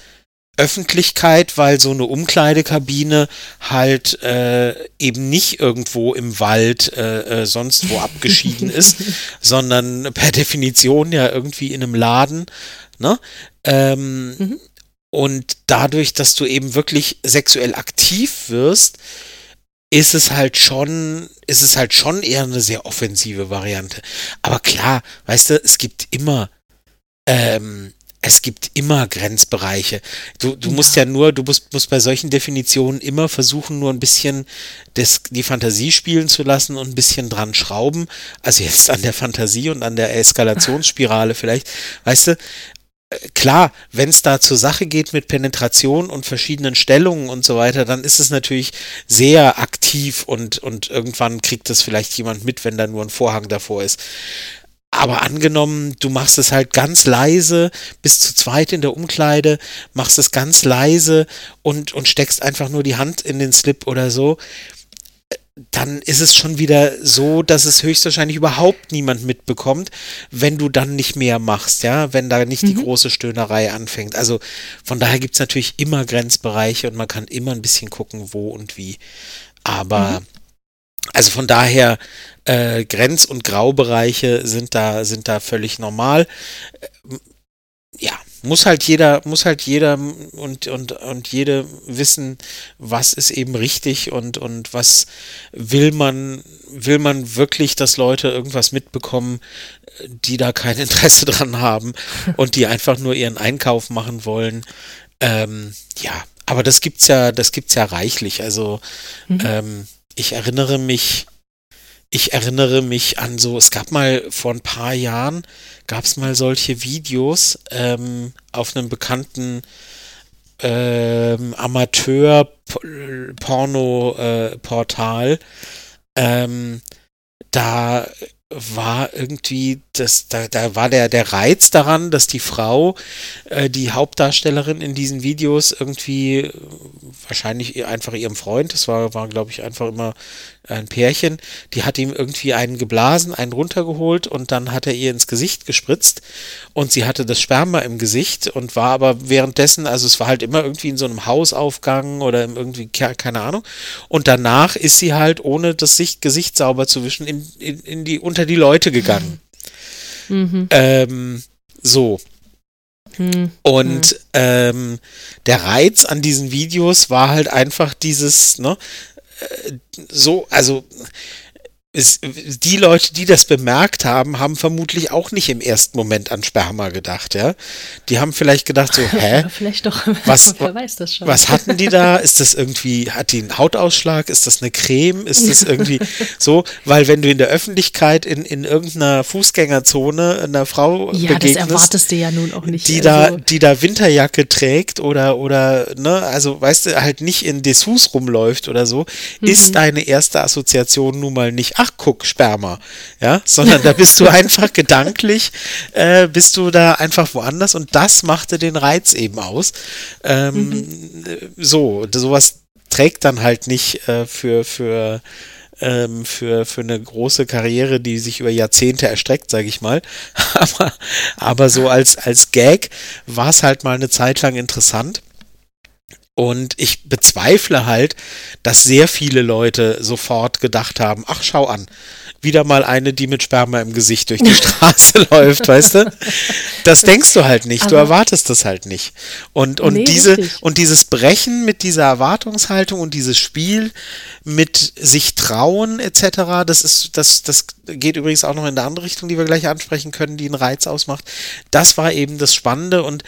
Öffentlichkeit, weil so eine Umkleidekabine halt äh, eben nicht irgendwo im Wald äh, äh, sonst wo abgeschieden ist, sondern per Definition ja irgendwie in einem Laden. Ne? Ähm, mhm. Und dadurch, dass du eben wirklich sexuell aktiv wirst, ist es halt schon, ist es halt schon eher eine sehr offensive Variante. Aber klar, weißt du, es gibt immer, ähm, es gibt immer Grenzbereiche. Du, du ja. musst ja nur, du musst, musst bei solchen Definitionen immer versuchen, nur ein bisschen das, die Fantasie spielen zu lassen und ein bisschen dran schrauben. Also jetzt an der Fantasie und an der Eskalationsspirale vielleicht. Weißt du, klar, wenn es da zur Sache geht mit Penetration und verschiedenen Stellungen und so weiter, dann ist es natürlich sehr aktiv und, und irgendwann kriegt das vielleicht jemand mit, wenn da nur ein Vorhang davor ist. Aber angenommen, du machst es halt ganz leise, bis zu zweit in der Umkleide, machst es ganz leise und, und steckst einfach nur die Hand in den Slip oder so, dann ist es schon wieder so, dass es höchstwahrscheinlich überhaupt niemand mitbekommt, wenn du dann nicht mehr machst, ja, wenn da nicht mhm. die große Stöhnerei anfängt. Also von daher gibt es natürlich immer Grenzbereiche und man kann immer ein bisschen gucken, wo und wie. Aber mhm. also von daher äh, Grenz- und Graubereiche sind da, sind da völlig normal. Muss halt jeder, muss halt jeder und, und, und jede wissen, was ist eben richtig und, und was will man, will man wirklich, dass Leute irgendwas mitbekommen, die da kein Interesse dran haben und die einfach nur ihren Einkauf machen wollen. Ähm, ja, aber das gibt's ja, das gibt's ja reichlich. Also mhm. ähm, ich erinnere mich, ich erinnere mich an so, es gab mal vor ein paar Jahren, gab es mal solche Videos ähm, auf einem bekannten ähm, Amateur-Porno-Portal. Äh, ähm, da war irgendwie, das, da, da war der, der Reiz daran, dass die Frau, äh, die Hauptdarstellerin in diesen Videos irgendwie äh, wahrscheinlich einfach ihrem Freund, das war, war glaube ich, einfach immer ein Pärchen, die hat ihm irgendwie einen geblasen, einen runtergeholt und dann hat er ihr ins Gesicht gespritzt und sie hatte das Sperma im Gesicht und war aber währenddessen, also es war halt immer irgendwie in so einem Hausaufgang oder irgendwie, keine Ahnung. Und danach ist sie halt, ohne das Gesicht sauber zu wischen, in, in, in die, unter die Leute gegangen. Mhm. Ähm, so. Mhm. Und ähm, der Reiz an diesen Videos war halt einfach dieses, ne, so, also es, die Leute, die das bemerkt haben, haben vermutlich auch nicht im ersten Moment an Sperma gedacht, ja. Die haben vielleicht gedacht so, hä? vielleicht doch, was, wer weiß das schon. Was hatten die da? Ist das irgendwie, hat die einen Hautausschlag? Ist das eine Creme? Ist das irgendwie so? Weil wenn du in der Öffentlichkeit in, in irgendeiner Fußgängerzone einer Frau ja, begegnest, das erwartest du ja nun auch nicht. Die also. da, die da Winterjacke trägt oder, oder, ne, also weißt du, halt nicht in Dessous rumläuft oder so, mhm. ist deine erste Assoziation nun mal nicht ach guck, Sperma, ja, sondern da bist du einfach gedanklich, äh, bist du da einfach woanders und das machte den Reiz eben aus. Ähm, mhm. So, sowas trägt dann halt nicht äh, für, für ähm, für, für eine große Karriere, die sich über Jahrzehnte erstreckt, sage ich mal. aber, aber so als, als Gag war es halt mal eine Zeit lang interessant. Und ich bezweifle halt, dass sehr viele Leute sofort gedacht haben, ach schau an, wieder mal eine, die mit Sperma im Gesicht durch die Straße läuft, weißt du? Das denkst du halt nicht, Aber du erwartest das halt nicht. Und, und, nee, diese, und dieses Brechen mit dieser Erwartungshaltung und dieses Spiel mit sich trauen etc., das ist, das, das geht übrigens auch noch in eine andere Richtung, die wir gleich ansprechen können, die einen Reiz ausmacht. Das war eben das Spannende und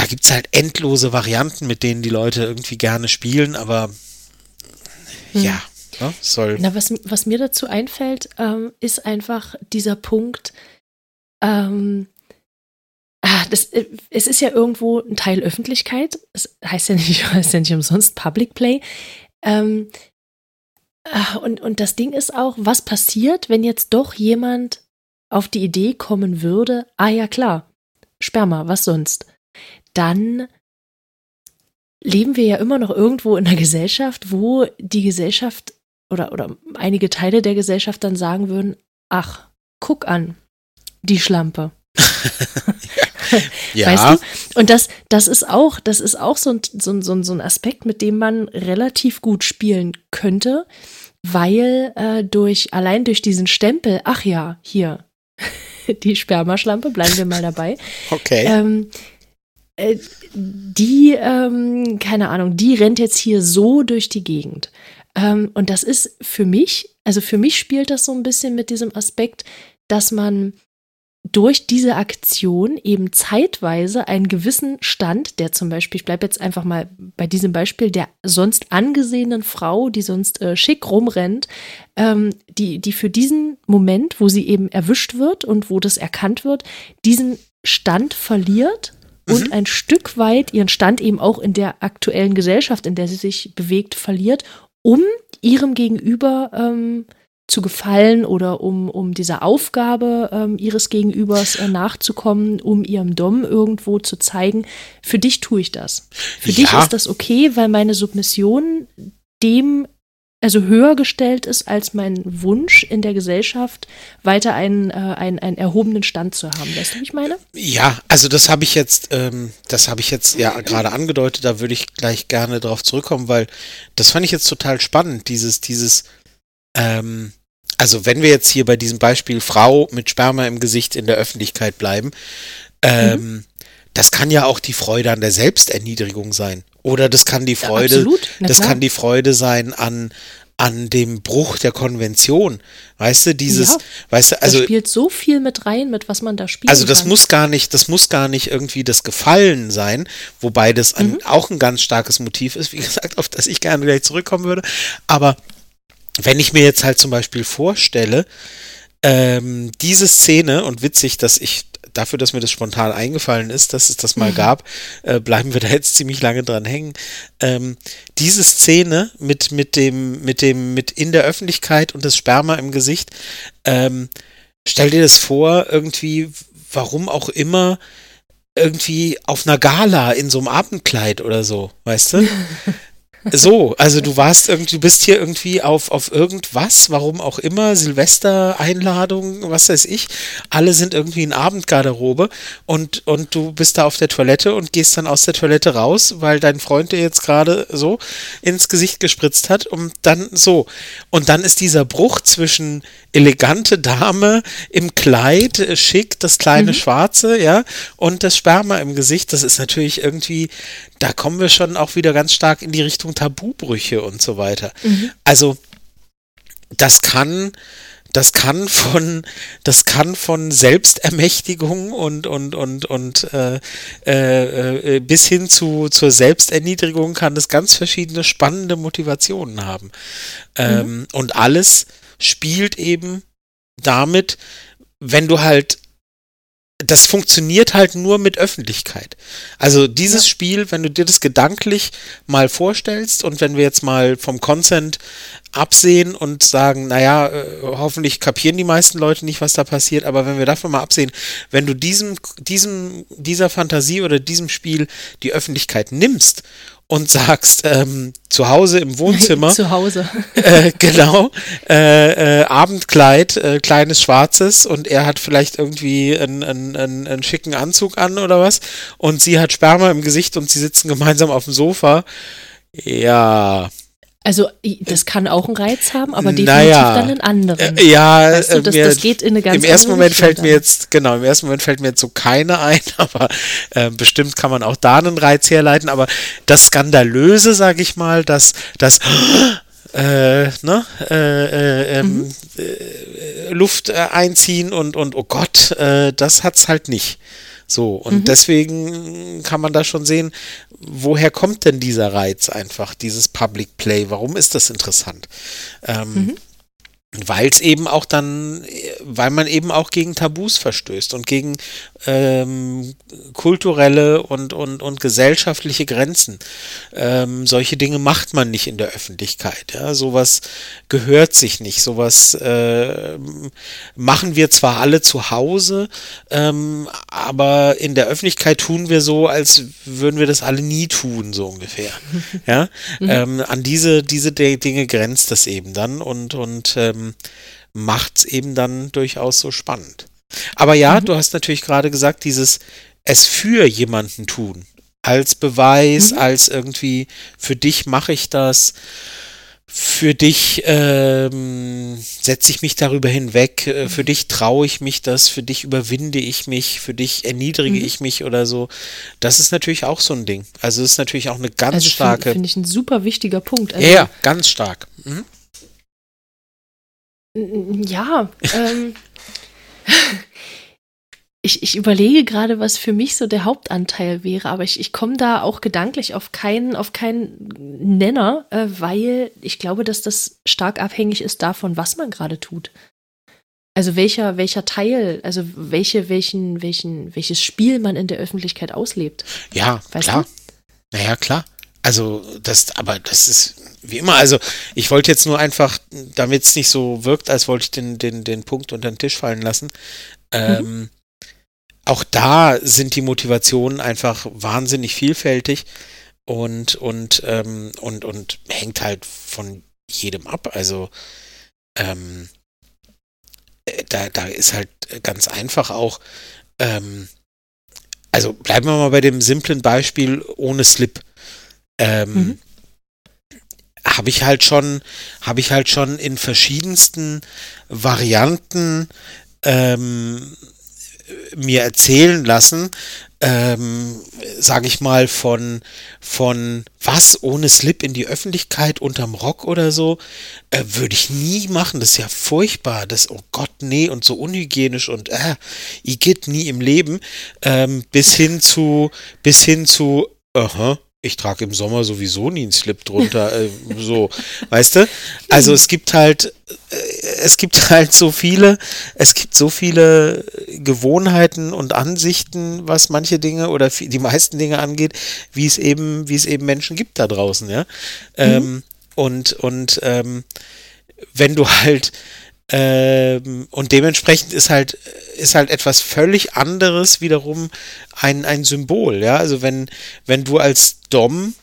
da gibt es halt endlose Varianten, mit denen die Leute irgendwie gerne spielen, aber hm. ja, ne, soll. Na, was, was mir dazu einfällt, ähm, ist einfach dieser Punkt, ähm, ah, das, äh, es ist ja irgendwo ein Teil Öffentlichkeit. Es heißt ja nicht, heißt ja nicht umsonst Public Play. Ähm, ah, und, und das Ding ist auch, was passiert, wenn jetzt doch jemand auf die Idee kommen würde, ah ja klar, Sperma, was sonst? Dann leben wir ja immer noch irgendwo in einer Gesellschaft, wo die Gesellschaft oder, oder einige Teile der Gesellschaft dann sagen würden, ach, guck an, die Schlampe. ja. Weißt du? Und das, das ist auch, das ist auch so ein, so, so, so ein Aspekt, mit dem man relativ gut spielen könnte, weil äh, durch, allein durch diesen Stempel, ach ja, hier, die Spermaschlampe, bleiben wir mal dabei. Okay. Ähm, äh, die, ähm, keine Ahnung, die rennt jetzt hier so durch die Gegend. Ähm, und das ist für mich, also für mich spielt das so ein bisschen mit diesem Aspekt, dass man durch diese Aktion eben zeitweise einen gewissen Stand, der zum Beispiel, ich bleibe jetzt einfach mal bei diesem Beispiel, der sonst angesehenen Frau, die sonst äh, schick rumrennt, ähm, die, die für diesen Moment, wo sie eben erwischt wird und wo das erkannt wird, diesen Stand verliert und mhm. ein Stück weit ihren Stand eben auch in der aktuellen Gesellschaft, in der sie sich bewegt, verliert, um ihrem Gegenüber ähm, zu gefallen oder um, um dieser Aufgabe ähm, ihres Gegenübers äh, nachzukommen, um ihrem Dom irgendwo zu zeigen, für dich tue ich das. Für ja. dich ist das okay, weil meine Submission dem also höher gestellt ist als mein Wunsch in der Gesellschaft, weiter einen, äh, einen, einen erhobenen Stand zu haben. Weißt du, wie ich meine? Ja, also das habe ich jetzt, ähm, das habe ich jetzt ja gerade angedeutet, da würde ich gleich gerne drauf zurückkommen, weil das fand ich jetzt total spannend, dieses, dieses, ähm, also wenn wir jetzt hier bei diesem Beispiel Frau mit Sperma im Gesicht in der Öffentlichkeit bleiben, ähm, mhm. Das kann ja auch die Freude an der Selbsterniedrigung sein. Oder das kann die Freude, ja, das kann die Freude sein an an dem Bruch der Konvention. Weißt du, dieses, ja, weißt du, also. Das spielt so viel mit rein, mit was man da spielt. Also, das kann. muss gar nicht, das muss gar nicht irgendwie das Gefallen sein, wobei das ein, mhm. auch ein ganz starkes Motiv ist, wie gesagt, auf das ich gerne gleich zurückkommen würde. Aber wenn ich mir jetzt halt zum Beispiel vorstelle, ähm, diese Szene, und witzig, dass ich dafür, dass mir das spontan eingefallen ist, dass es das mal mhm. gab, äh, bleiben wir da jetzt ziemlich lange dran hängen. Ähm, diese Szene mit, mit dem, mit dem, mit in der Öffentlichkeit und das Sperma im Gesicht, Ähm, stell dir das vor, irgendwie, warum auch immer, irgendwie auf einer Gala in so einem Abendkleid oder so, weißt du? So, also du warst irgendwie, du bist hier irgendwie auf, auf irgendwas, warum auch immer, Silvester-Einladung, was weiß ich. Alle sind irgendwie in Abendgarderobe und, und du bist da auf der Toilette und gehst dann aus der Toilette raus, weil dein Freund dir jetzt gerade so ins Gesicht gespritzt hat und dann so. Und dann ist dieser Bruch zwischen elegante Dame im Kleid, äh, schick, das kleine mhm. Schwarze, ja, und das Sperma im Gesicht, das ist natürlich irgendwie, da kommen wir schon auch wieder ganz stark in die Richtung Tabubrüche und so weiter. Mhm. Also, das kann, das kann von, das kann von Selbstermächtigung und, und, und, und äh, äh, äh, bis hin zu, zur Selbsterniedrigung kann es ganz verschiedene spannende Motivationen haben. Mhm. Ähm, und alles spielt eben damit, wenn du halt das funktioniert halt nur mit Öffentlichkeit. Also dieses ja. Spiel, wenn du dir das gedanklich mal vorstellst und wenn wir jetzt mal vom Consent absehen und sagen, naja, äh, hoffentlich kapieren die meisten Leute nicht, was da passiert, aber wenn wir davon mal absehen, wenn du diesem, diesem, dieser Fantasie oder diesem Spiel die Öffentlichkeit nimmst und sagst, ähm, zu Hause im Wohnzimmer. zu Hause. Äh, genau. Äh, äh, Abendkleid, äh, kleines schwarzes und er hat vielleicht irgendwie einen, einen, einen, einen schicken Anzug an oder was und sie hat Sperma im Gesicht und sie sitzen gemeinsam auf dem Sofa. Ja, also das kann auch einen Reiz haben, aber definitiv naja, dann einen anderen. Äh, ja, weißt du, das, mir, das geht in eine ganz Im ersten Moment fällt dann. mir jetzt genau, im ersten Moment fällt mir jetzt so keine ein, aber äh, bestimmt kann man auch da einen Reiz herleiten. Aber das skandalöse, sage ich mal, dass das äh, ne, äh, äh, ähm, mhm. Äh, Luft äh, einziehen und und oh Gott, äh, das hat's halt nicht. So, und mhm. deswegen kann man da schon sehen, woher kommt denn dieser Reiz einfach, dieses Public Play? Warum ist das interessant? Ähm, mhm weil es eben auch dann, weil man eben auch gegen Tabus verstößt und gegen ähm, kulturelle und, und, und gesellschaftliche Grenzen. Ähm, solche Dinge macht man nicht in der Öffentlichkeit. Ja? Sowas gehört sich nicht. Sowas äh, machen wir zwar alle zu Hause, ähm, aber in der Öffentlichkeit tun wir so, als würden wir das alle nie tun, so ungefähr. ja? Mhm. Ähm, an diese, diese Dinge grenzt das eben dann und, und ähm, ähm, macht es eben dann durchaus so spannend. Aber ja, mhm. du hast natürlich gerade gesagt, dieses es für jemanden tun. Als Beweis, mhm. als irgendwie, für dich mache ich das, für dich ähm, setze ich mich darüber hinweg, äh, für dich traue ich mich das, für dich überwinde ich mich, für dich erniedrige mhm. ich mich oder so. Das ist natürlich auch so ein Ding. Also ist natürlich auch eine ganz also starke. Finde find ich ein super wichtiger Punkt. Also, ja, ganz stark. Mhm. Ja, ähm, ich, ich überlege gerade, was für mich so der Hauptanteil wäre, aber ich, ich komme da auch gedanklich auf keinen, auf keinen Nenner, äh, weil ich glaube, dass das stark abhängig ist davon, was man gerade tut. Also welcher, welcher Teil, also welche, welchen, welchen, welches Spiel man in der Öffentlichkeit auslebt. Ja, weißt klar. Du? Naja, klar. Also das, aber das ist wie immer, also ich wollte jetzt nur einfach, damit es nicht so wirkt, als wollte ich den, den, den Punkt unter den Tisch fallen lassen. Ähm, mhm. Auch da sind die Motivationen einfach wahnsinnig vielfältig und, und, ähm, und, und hängt halt von jedem ab. Also ähm, äh, da, da ist halt ganz einfach auch, ähm, also bleiben wir mal bei dem simplen Beispiel ohne Slip. Ähm, mhm habe ich halt schon, habe ich halt schon in verschiedensten Varianten ähm, mir erzählen lassen, ähm, sage ich mal, von, von was ohne Slip in die Öffentlichkeit unterm Rock oder so, äh, würde ich nie machen. Das ist ja furchtbar. Das, oh Gott, nee, und so unhygienisch und äh, ich geht nie im Leben. Ähm, bis hin zu, bis hin zu, aha, uh -huh, ich trage im Sommer sowieso nie einen Slip drunter, äh, so, weißt du? Also es gibt halt, äh, es gibt halt so viele, es gibt so viele Gewohnheiten und Ansichten, was manche Dinge oder die meisten Dinge angeht, wie es eben, wie es eben Menschen gibt da draußen, ja. Mhm. Ähm, und und ähm, wenn du halt Ähm, und dementsprechend ist halt, ist halt etwas völlig anderes wiederum ein, ein Symbol, ja. Also wenn, wenn du als Dom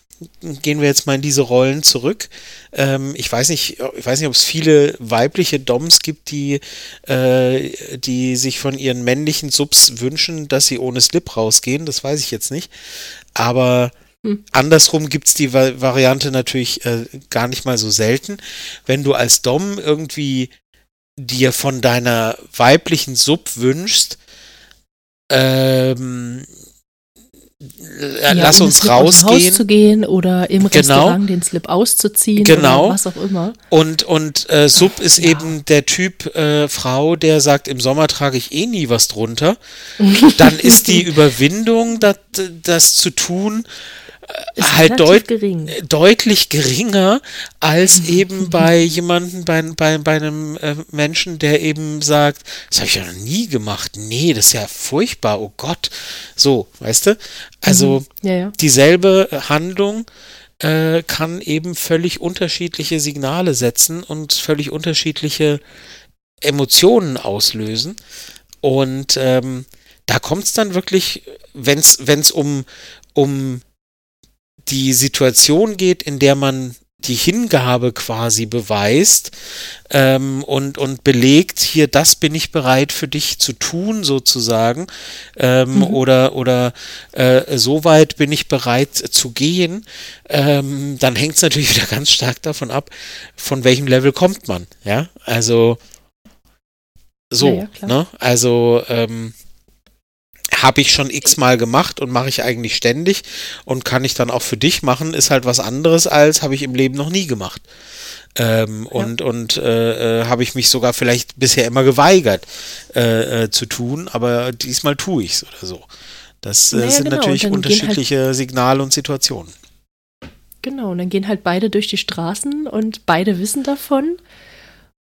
gehen wir jetzt mal in diese Rollen zurück. Ähm, ich weiß nicht, ich weiß nicht, ob es viele weibliche Doms gibt, die, äh, die sich von ihren männlichen Subs wünschen, dass sie ohne Slip rausgehen. Das weiß ich jetzt nicht. Aber hm. andersrum gibt es die Va Variante natürlich äh, gar nicht mal so selten. Wenn du als Dom irgendwie dir von deiner weiblichen Sub wünschst, ähm, ja, lass uns rausgehen. zu gehen oder im genau. Restaurant den Slip auszuziehen genau. oder was auch immer. Und, und äh, Sub Ach, ist ja. eben der Typ äh, Frau, der sagt, im Sommer trage ich eh nie was drunter. Dann ist die Überwindung, das, das zu tun, ist halt deut gering. deutlich geringer als eben bei jemandem, bei, bei, bei einem äh, Menschen, der eben sagt, das habe ich ja noch nie gemacht. Nee, das ist ja furchtbar, oh Gott. So, weißt du? Also mhm. ja, ja. dieselbe Handlung äh, kann eben völlig unterschiedliche Signale setzen und völlig unterschiedliche Emotionen auslösen. Und ähm, da kommt es dann wirklich, wenn es um, um die Situation geht, in der man die Hingabe quasi beweist ähm, und, und belegt, hier, das bin ich bereit für dich zu tun, sozusagen, ähm, mhm. oder, oder äh, so weit bin ich bereit zu gehen, ähm, dann hängt es natürlich wieder ganz stark davon ab, von welchem Level kommt man, ja, also so, ja, ja, ne, also ähm, habe ich schon x-mal gemacht und mache ich eigentlich ständig und kann ich dann auch für dich machen, ist halt was anderes als habe ich im Leben noch nie gemacht. Ähm, ja. Und, und äh, äh, habe ich mich sogar vielleicht bisher immer geweigert äh, äh, zu tun, aber diesmal tue ich es oder so. Das äh, naja, sind genau. natürlich halt unterschiedliche halt Signale und Situationen. Genau, und dann gehen halt beide durch die Straßen und beide wissen davon.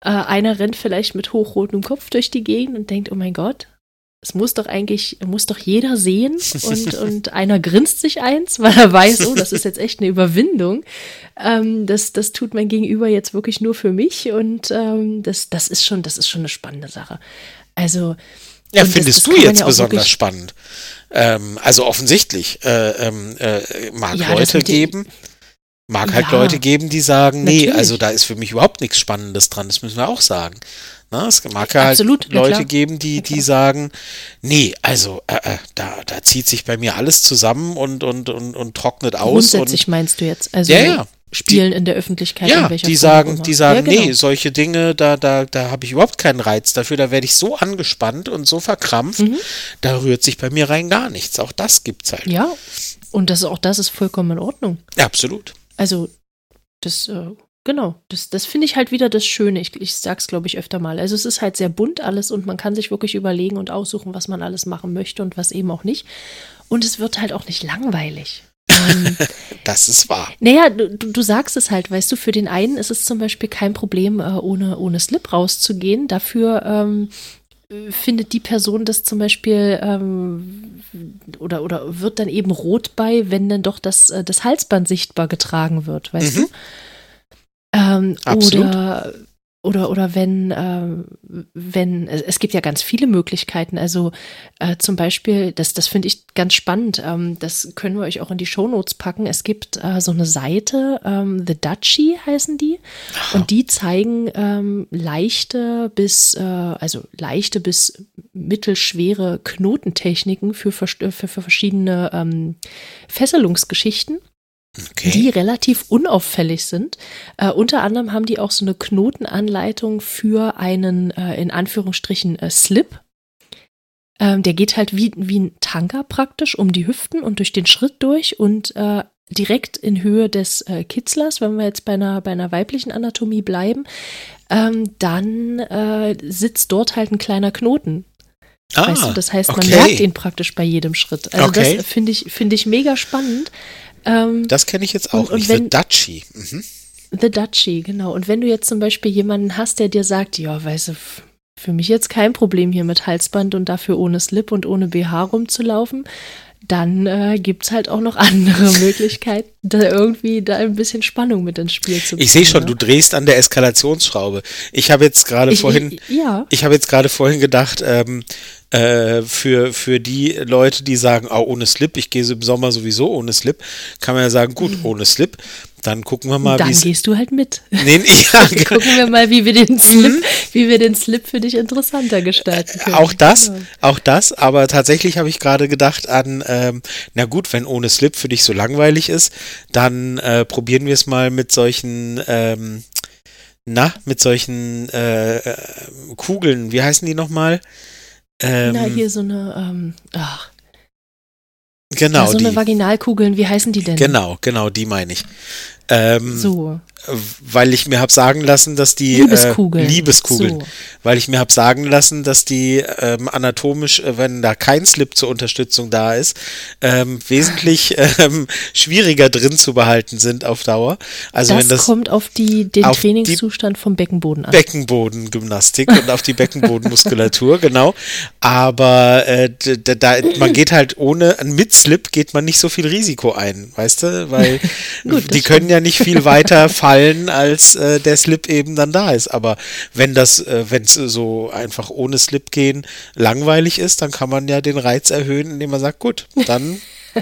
Äh, einer rennt vielleicht mit hochrotem Kopf durch die Gegend und denkt, oh mein Gott, es muss doch eigentlich, muss doch jeder sehen und, und einer grinst sich eins, weil er weiß, oh, das ist jetzt echt eine Überwindung. Ähm, das, das tut mein Gegenüber jetzt wirklich nur für mich und ähm, das, das ist schon, das ist schon eine spannende Sache. Also. Ja, findest das, das du jetzt ja besonders spannend? Ähm, also offensichtlich äh, ähm, äh, mag ja, Leute geben. Mag halt ja, Leute geben, die sagen, nee, natürlich. also da ist für mich überhaupt nichts Spannendes dran, das müssen wir auch sagen. Na, es mag halt Leute geben, die, die sagen, nee, also äh, äh, da, da zieht sich bei mir alles zusammen und, und, und, und trocknet aus. Grundsätzlich und, meinst du jetzt? Also ja, ja. Spielen die, in der Öffentlichkeit. Ja, die Form sagen, die sagen, ja, genau. nee, solche Dinge, da, da, da habe ich überhaupt keinen Reiz dafür, da werde ich so angespannt und so verkrampft, mhm. da rührt sich bei mir rein gar nichts. Auch das gibt's halt. Ja, und das, auch das ist vollkommen in Ordnung. Ja, absolut. Also, das äh, Genau, das, das finde ich halt wieder das Schöne. Ich, ich sag's, glaube ich, öfter mal. Also es ist halt sehr bunt alles und man kann sich wirklich überlegen und aussuchen, was man alles machen möchte und was eben auch nicht. Und es wird halt auch nicht langweilig. Ähm, das ist wahr. Naja, du, du sagst es halt, weißt du, für den einen ist es zum Beispiel kein Problem, äh, ohne, ohne Slip rauszugehen. Dafür ähm, findet die Person das zum Beispiel ähm, oder, oder wird dann eben rot bei, wenn dann doch das, äh, das Halsband sichtbar getragen wird, weißt mhm. du? Ähm, oder oder oder wenn ähm, wenn es gibt ja ganz viele Möglichkeiten. Also äh, zum Beispiel das das finde ich ganz spannend ähm, das können wir euch auch in die Shownotes packen. Es gibt äh, so eine Seite ähm, the Duchy heißen die. Und die zeigen ähm, leichte bis äh, also leichte bis mittelschwere Knotentechniken für für, für verschiedene ähm, Fesselungsgeschichten Okay. die relativ unauffällig sind. Äh, unter anderem haben die auch so eine Knotenanleitung für einen, äh, in Anführungsstrichen, äh, Slip. Ähm, der geht halt wie, wie ein Tanker praktisch um die Hüften und durch den Schritt durch und äh, direkt in Höhe des äh, Kitzlers, wenn wir jetzt bei einer, bei einer weiblichen Anatomie bleiben, ähm, dann äh, sitzt dort halt ein kleiner Knoten. Ah, weißt du, das heißt, man okay. merkt ihn praktisch bei jedem Schritt. Also okay. das finde ich, finde ich mega spannend. Ähm, das kenne ich jetzt auch und, nicht. Und wenn, The Duchy. Mhm. The Duchy, genau. Und wenn du jetzt zum Beispiel jemanden hast, der dir sagt, ja, weißt du, für mich jetzt kein Problem hier mit Halsband und dafür ohne Slip und ohne BH rumzulaufen, dann äh, gibt es halt auch noch andere Möglichkeiten, da irgendwie da ein bisschen Spannung mit ins Spiel zu bringen. Ich sehe schon, ne? du drehst an der Eskalationsschraube. Ich habe jetzt gerade vorhin, ich- ja. ich habe jetzt gerade vorhin gedacht, ähm, äh, für, für die Leute, die sagen, oh, ohne Slip, ich gehe so im Sommer sowieso ohne Slip, kann man ja sagen, gut, ohne Slip, dann gucken wir mal, Mhm. dann gehst du halt mit. Nee, nee, ja, ge- Gucken wir mal, wie wir den Mhm. Slip, wie wir den Slip für dich interessanter gestalten können. Auch das, Genau. auch das, aber tatsächlich habe ich gerade gedacht an, ähm, na gut, wenn ohne Slip für dich so langweilig ist, dann äh, probieren wir es mal mit solchen, ähm, na, mit solchen äh, äh, Kugeln, wie heißen die nochmal? Ähm, Na, hier so eine, ähm, ach, genau, ja, so eine die. Vaginalkugeln, wie heißen die denn? Genau, genau, die meine ich. Ähm, So, weil ich mir habe sagen lassen, dass die Liebeskugeln. Äh, Liebeskugeln, So. weil ich mir habe sagen lassen, dass die ähm, anatomisch, äh, wenn da kein Slip zur Unterstützung da ist, ähm, wesentlich ähm, schwieriger drin zu behalten sind auf Dauer. Also das, wenn das kommt auf die, den auf die Trainingszustand vom Beckenboden an. Beckenbodengymnastik und auf die Beckenbodenmuskulatur, genau. Aber äh, d- d- da, man geht halt ohne, mit Slip geht man nicht so viel Risiko ein, weißt du? Weil Gut, die können ja nicht viel weiter fallen, als äh, der Slip eben dann da ist. Aber wenn das, äh, wenn es so einfach ohne Slip gehen langweilig ist, dann kann man ja den Reiz erhöhen, indem man sagt, gut, dann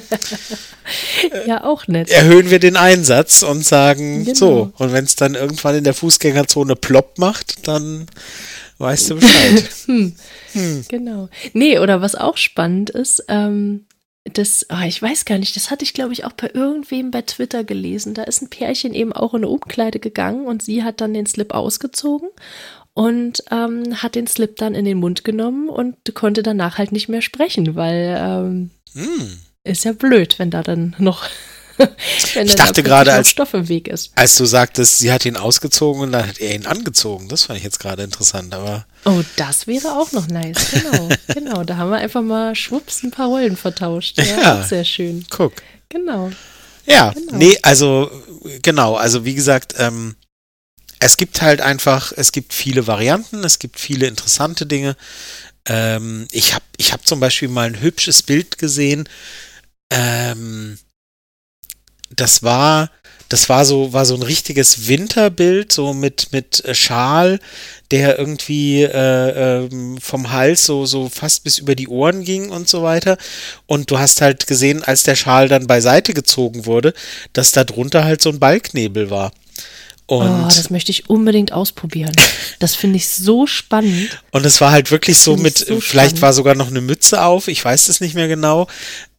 Ja, auch nett. erhöhen wir den Einsatz und sagen Genau. so. Und wenn es dann irgendwann in der Fußgängerzone plopp macht, dann weißt du Bescheid. Genau. Nee, oder was auch spannend ist, ähm, das, ah, ich weiß gar nicht, das hatte ich, glaube ich, auch bei irgendwem bei Twitter gelesen. Da ist ein Pärchen eben auch in eine Umkleide gegangen und sie hat dann den Slip ausgezogen und ähm, hat den Slip dann in den Mund genommen und konnte danach halt nicht mehr sprechen, weil ähm, Hm. ist ja blöd, wenn da dann noch, wenn Ich da dachte gerade, als- Stoff im Weg ist. Als du sagtest, sie hat ihn ausgezogen und dann hat er ihn angezogen. Das fand ich jetzt gerade interessant, aber Oh, das wäre auch noch nice. Genau, genau. Da haben wir einfach mal schwupps ein paar Rollen vertauscht. Ja, Ja. sehr schön. guck. Genau. Ja, Genau. nee, also genau, also wie gesagt, ähm, es gibt halt einfach, es gibt viele Varianten, es gibt viele interessante Dinge. Ähm, ich habe ich hab zum Beispiel mal ein hübsches Bild gesehen. Ähm, das war, das war so, war so ein richtiges Winterbild, so mit, mit äh, Schal, der irgendwie äh, ähm, vom Hals so, so fast bis über die Ohren ging und so weiter. Und du hast halt gesehen, als der Schal dann beiseite gezogen wurde, dass da drunter halt so ein Balknebel war. Und oh, das möchte ich unbedingt ausprobieren. Das finde ich so spannend. Und es war halt wirklich so mit, so vielleicht spannend. war sogar noch eine Mütze auf, ich weiß es nicht mehr genau.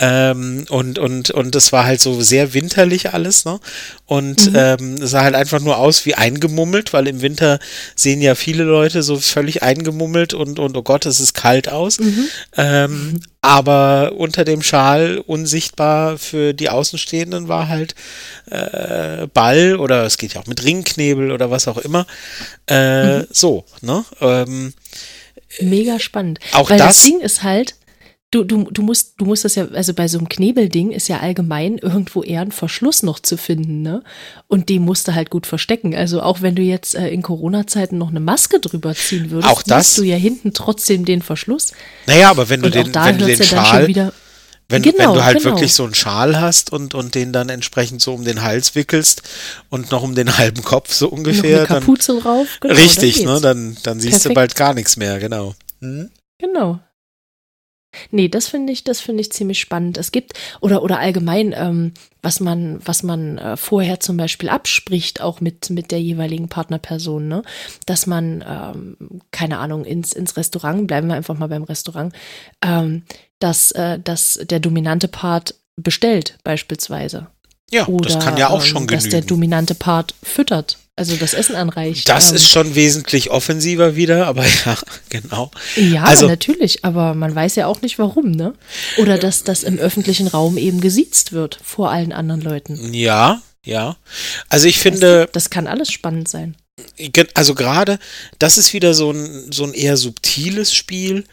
Ähm, und, und, und es war halt so sehr winterlich alles, ne? Und Mhm. ähm, es sah halt einfach nur aus wie eingemummelt, weil im Winter sehen ja viele Leute so völlig eingemummelt und, und oh Gott, es ist kalt aus. Mhm. Ähm, aber unter dem Schal unsichtbar für die Außenstehenden war halt äh, Ball oder es geht ja auch mit Ringknebel oder was auch immer. Äh, Mhm. So, ne? Ähm, Mega spannend. Auch Weil das, das- Ding ist halt, du, du, du musst, du musst das ja, also bei so einem Knebelding ist ja allgemein irgendwo eher ein Verschluss noch zu finden, ne? Und den musst du halt gut verstecken. Also auch wenn du jetzt äh, in Corona-Zeiten noch eine Maske drüber ziehen würdest, Auch das- siehst du ja hinten trotzdem den Verschluss. naja, aber wenn du Und den, da wenn du den ja dann Schal, wieder. wenn, Genau, wenn du halt genau. wirklich so einen Schal hast und, und den dann entsprechend so um den Hals wickelst und noch um den halben Kopf so noch ungefähr, eine dann Kapuze drauf. Genau, richtig, dann ne? Dann, dann siehst du Perfekt. bald gar nichts mehr, genau. Hm? Genau. Nee, das finde ich, das finde ich ziemlich spannend. Es gibt, oder, oder allgemein, ähm, was man, was man äh, vorher zum Beispiel abspricht, auch mit, mit der jeweiligen Partnerperson, ne? Dass man, ähm, keine Ahnung, ins, ins Restaurant, bleiben wir einfach mal beim Restaurant, ähm, dass, äh, dass der dominante Part bestellt, beispielsweise. Ja, Oder das kann ja auch ähm, schon dass der genügen. dominante Part füttert, also das Essen anreicht. Das ähm, ist schon wesentlich offensiver wieder, aber ja, genau. Ja, Also- natürlich, aber man weiß ja auch nicht warum, ne? Oder dass das im öffentlichen Raum eben gesiezt wird vor allen anderen Leuten. Ja, ja. Also ich finde, Das kann alles spannend sein. Also gerade, das ist wieder so ein, so ein eher subtiles Spiel.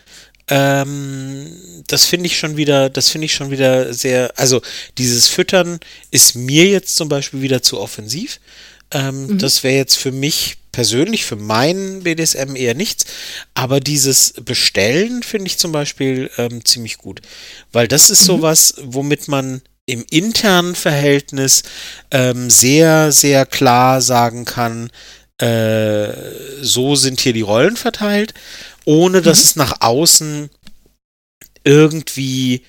Ähm, das finde ich schon wieder, das finde ich schon wieder sehr, also dieses Füttern ist mir jetzt zum Beispiel wieder zu offensiv. Ähm, Das wäre jetzt für mich persönlich für meinen BDSM eher nichts, aber dieses Bestellen finde ich zum Beispiel ähm, ziemlich gut, weil das ist mhm. sowas, womit man im internen Verhältnis ähm, sehr, sehr klar sagen kann, äh, so sind hier die Rollen verteilt, ohne dass mhm. es nach außen irgendwie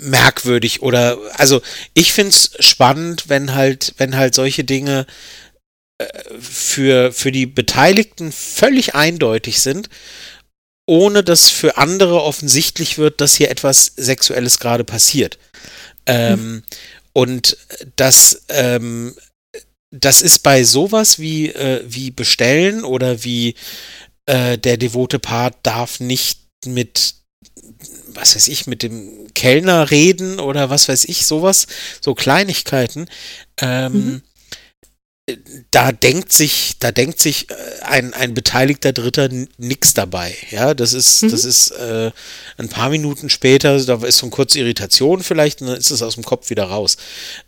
merkwürdig oder also ich finde es spannend, wenn halt, wenn halt solche Dinge äh, für, für die Beteiligten völlig eindeutig sind, ohne dass für andere offensichtlich wird, dass hier etwas Sexuelles gerade passiert. Ähm, mhm. Und das, ähm, das ist bei sowas wie, äh, wie Bestellen oder wie äh, der devote Part darf nicht mit was weiß ich, mit dem Kellner reden oder was weiß ich, sowas, so Kleinigkeiten. Ähm, mhm. Da denkt sich, da denkt sich äh, ein, ein beteiligter Dritter nix dabei. Ja, das ist, mhm. das ist äh, ein paar Minuten später, da ist so eine kurze Irritation vielleicht und dann ist es aus dem Kopf wieder raus.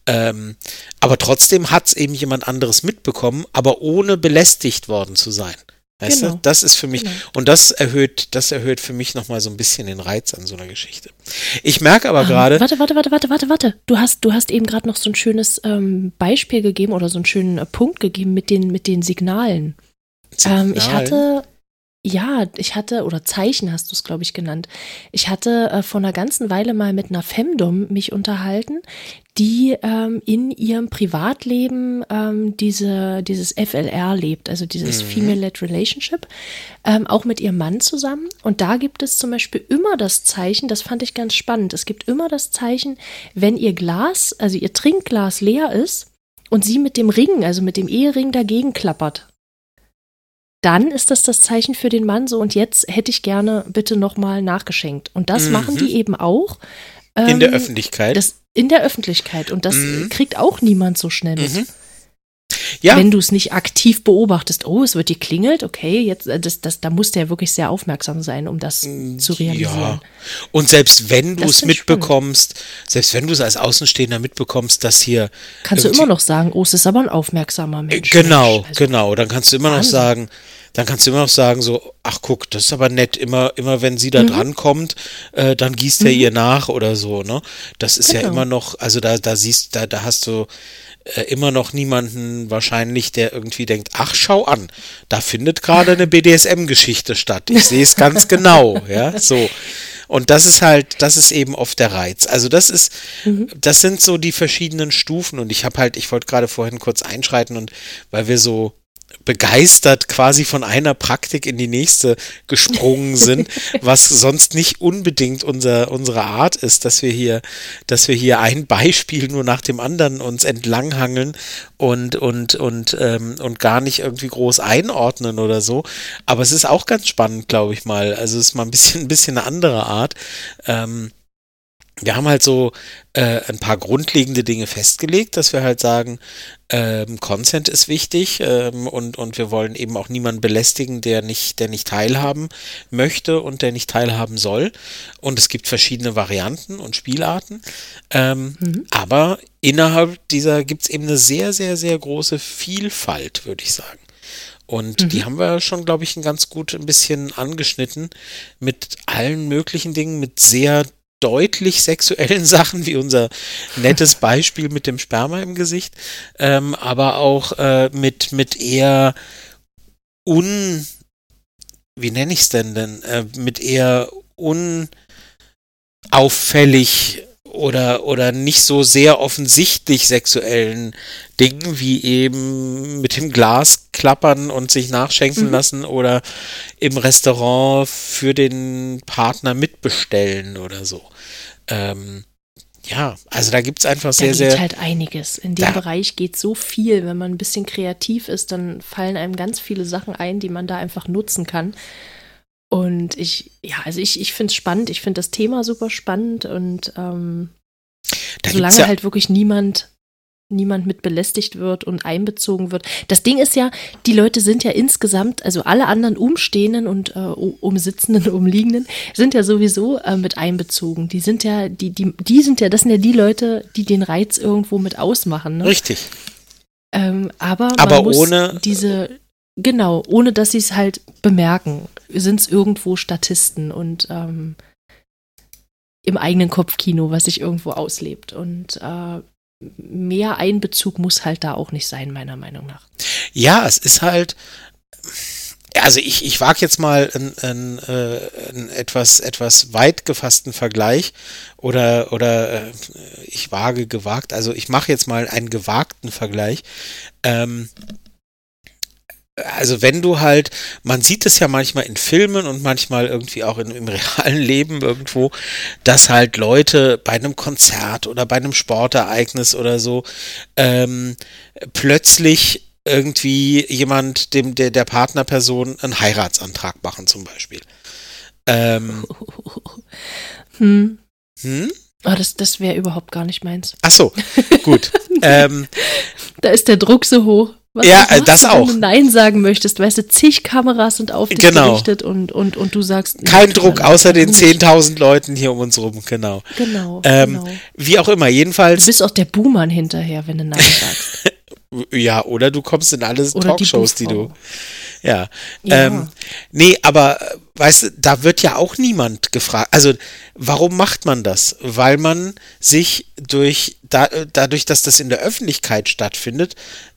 Ähm, aber trotzdem hat es eben jemand anderes mitbekommen, aber ohne belästigt worden zu sein. Weißt genau. du, das ist für mich, genau. und das erhöht, das erhöht für mich nochmal so ein bisschen den Reiz an so einer Geschichte. Ich merke aber um, gerade. Warte, warte, warte, warte, warte, warte. Du hast, du hast eben gerade noch so ein schönes ähm, Beispiel gegeben oder so einen schönen äh, Punkt gegeben mit den, mit den Signalen. Signalen? Ähm, ich hatte, ja, ich hatte, oder Zeichen hast du es, glaube ich, genannt. Ich hatte äh, vor einer ganzen Weile mal mit einer Femdom mich unterhalten, die ähm, in ihrem Privatleben ähm, diese, dieses FLR lebt, also dieses mhm. Female-Led Relationship, ähm, auch mit ihrem Mann zusammen. Und da gibt es zum Beispiel immer das Zeichen, das fand ich ganz spannend, es gibt immer das Zeichen, wenn ihr Glas, also ihr Trinkglas leer ist und sie mit dem Ring, also mit dem Ehering dagegen klappert dann ist das das Zeichen für den Mann so und jetzt hätte ich gerne bitte nochmal nachgeschenkt. Und das mhm. machen die eben auch. Ähm, in der ähm, Öffentlichkeit. Das, in der Öffentlichkeit. Und das mhm. kriegt auch niemand so schnell mit. Mhm. Ja. Wenn du es nicht aktiv beobachtest, oh, es wird geklingelt, okay, jetzt, äh, das, das, da musst du ja wirklich sehr aufmerksam sein, um das mm, zu realisieren. Ja. Und selbst wenn du es mitbekommst, spannend. selbst wenn du es als Außenstehender mitbekommst, dass hier. Kannst du immer noch sagen, oh, es ist aber ein aufmerksamer Mensch. Genau, Mensch. Also, genau. Dann kannst du immer Wahnsinn. noch sagen, dann kannst du immer noch sagen, so, ach guck, das ist aber nett, immer, immer wenn sie da mhm. dran kommt, äh, dann gießt er mhm. ihr nach oder so, ne? Das ist genau. ja immer noch, also da, da siehst, da, da hast du äh, immer noch niemanden wahrscheinlich, der irgendwie denkt, ach, schau an, da findet gerade eine BDSM-Geschichte statt. Ich sehe es ganz genau, ja, so. Und das ist halt, das ist eben oft der Reiz. Also das ist, mhm. das sind so die verschiedenen Stufen und ich habe halt, ich wollte gerade vorhin kurz einschreiten und weil wir so begeistert quasi von einer Praktik in die nächste gesprungen sind, was sonst nicht unbedingt unser, unsere Art ist, dass wir hier, dass wir hier ein Beispiel nur nach dem anderen uns entlanghangeln und, und, und, ähm, und gar nicht irgendwie groß einordnen oder so. Aber es ist auch ganz spannend, glaube ich mal. Also es ist mal ein bisschen, ein bisschen eine andere Art. Ähm, wir haben halt so äh, ein paar grundlegende Dinge festgelegt, dass wir halt sagen, ähm, Consent ist wichtig ähm, und, und wir wollen eben auch niemanden belästigen, der nicht, der nicht teilhaben möchte und der nicht teilhaben soll. Und es gibt verschiedene Varianten und Spielarten. Ähm, mhm. Aber innerhalb dieser gibt es eben eine sehr, sehr, sehr große Vielfalt, würde ich sagen. Und mhm. die haben wir schon, glaube ich, ein ganz gut ein bisschen angeschnitten mit allen möglichen Dingen, mit sehr deutlich sexuellen Sachen, wie unser nettes Beispiel mit dem Sperma im Gesicht, ähm, aber auch äh, mit, mit eher un, wie nenne ich es denn denn, äh, mit eher unauffällig oder, oder nicht so sehr offensichtlich sexuellen Dingen wie eben mit dem Glas klappern und sich nachschenken mhm. lassen oder im Restaurant für den Partner mitbestellen oder so. Ähm, ja, also da gibt es einfach sehr, da geht sehr. halt einiges. In dem Bereich geht so viel. Wenn man ein bisschen kreativ ist, dann fallen einem ganz viele Sachen ein, die man da einfach nutzen kann. Und ich, ja, also ich, ich finde es spannend, ich finde das Thema super spannend und ähm, solange ja halt wirklich niemand niemand mit belästigt wird und einbezogen wird. Das Ding ist ja, die Leute sind ja insgesamt, also alle anderen Umstehenden und äh, Umsitzenden, Umliegenden sind ja sowieso äh, mit einbezogen. Die sind ja, die, die, die sind ja, das sind ja die Leute, die den Reiz irgendwo mit ausmachen. Ne? Richtig. Ähm, aber aber ohne diese Genau, ohne dass sie es halt bemerken, sind es irgendwo Statisten und ähm, im eigenen Kopfkino, was sich irgendwo auslebt. Und äh, mehr Einbezug muss halt da auch nicht sein, meiner Meinung nach. Ja, es ist halt, also ich, ich wage jetzt mal einen, äh, einen etwas, etwas weit gefassten Vergleich oder, oder äh, ich wage gewagt, also ich mache jetzt mal einen gewagten Vergleich. Ähm, also wenn du halt, man sieht es ja manchmal in Filmen und manchmal irgendwie auch in, im realen Leben irgendwo, dass halt Leute bei einem Konzert oder bei einem Sportereignis oder so ähm, plötzlich irgendwie jemand, dem der, der Partnerperson einen Heiratsantrag machen zum Beispiel. Ähm, hm. Hm? Oh, das das wäre überhaupt gar nicht meins. Ach so, gut. ähm, da ist der Druck so hoch. Was ja, äh, das auch. Wenn du Nein sagen möchtest, weißt du, zig Kameras sind auf dich genau. gerichtet und, und, und du sagst. Kein Druck, außer den 10.000 Leuten hier um uns rum, genau. Genau, ähm, genau. Wie auch immer, jedenfalls. Du bist auch der Buhmann hinterher, wenn du Nein sagst. ja, oder du kommst in alle oder Talkshows, die, die, du. Ja. ja. Ähm, nee, aber weißt du, da wird ja auch niemand gefragt. Also, warum macht man das? Weil man sich durch, da, dadurch, dass das in der Öffentlichkeit stattfindet,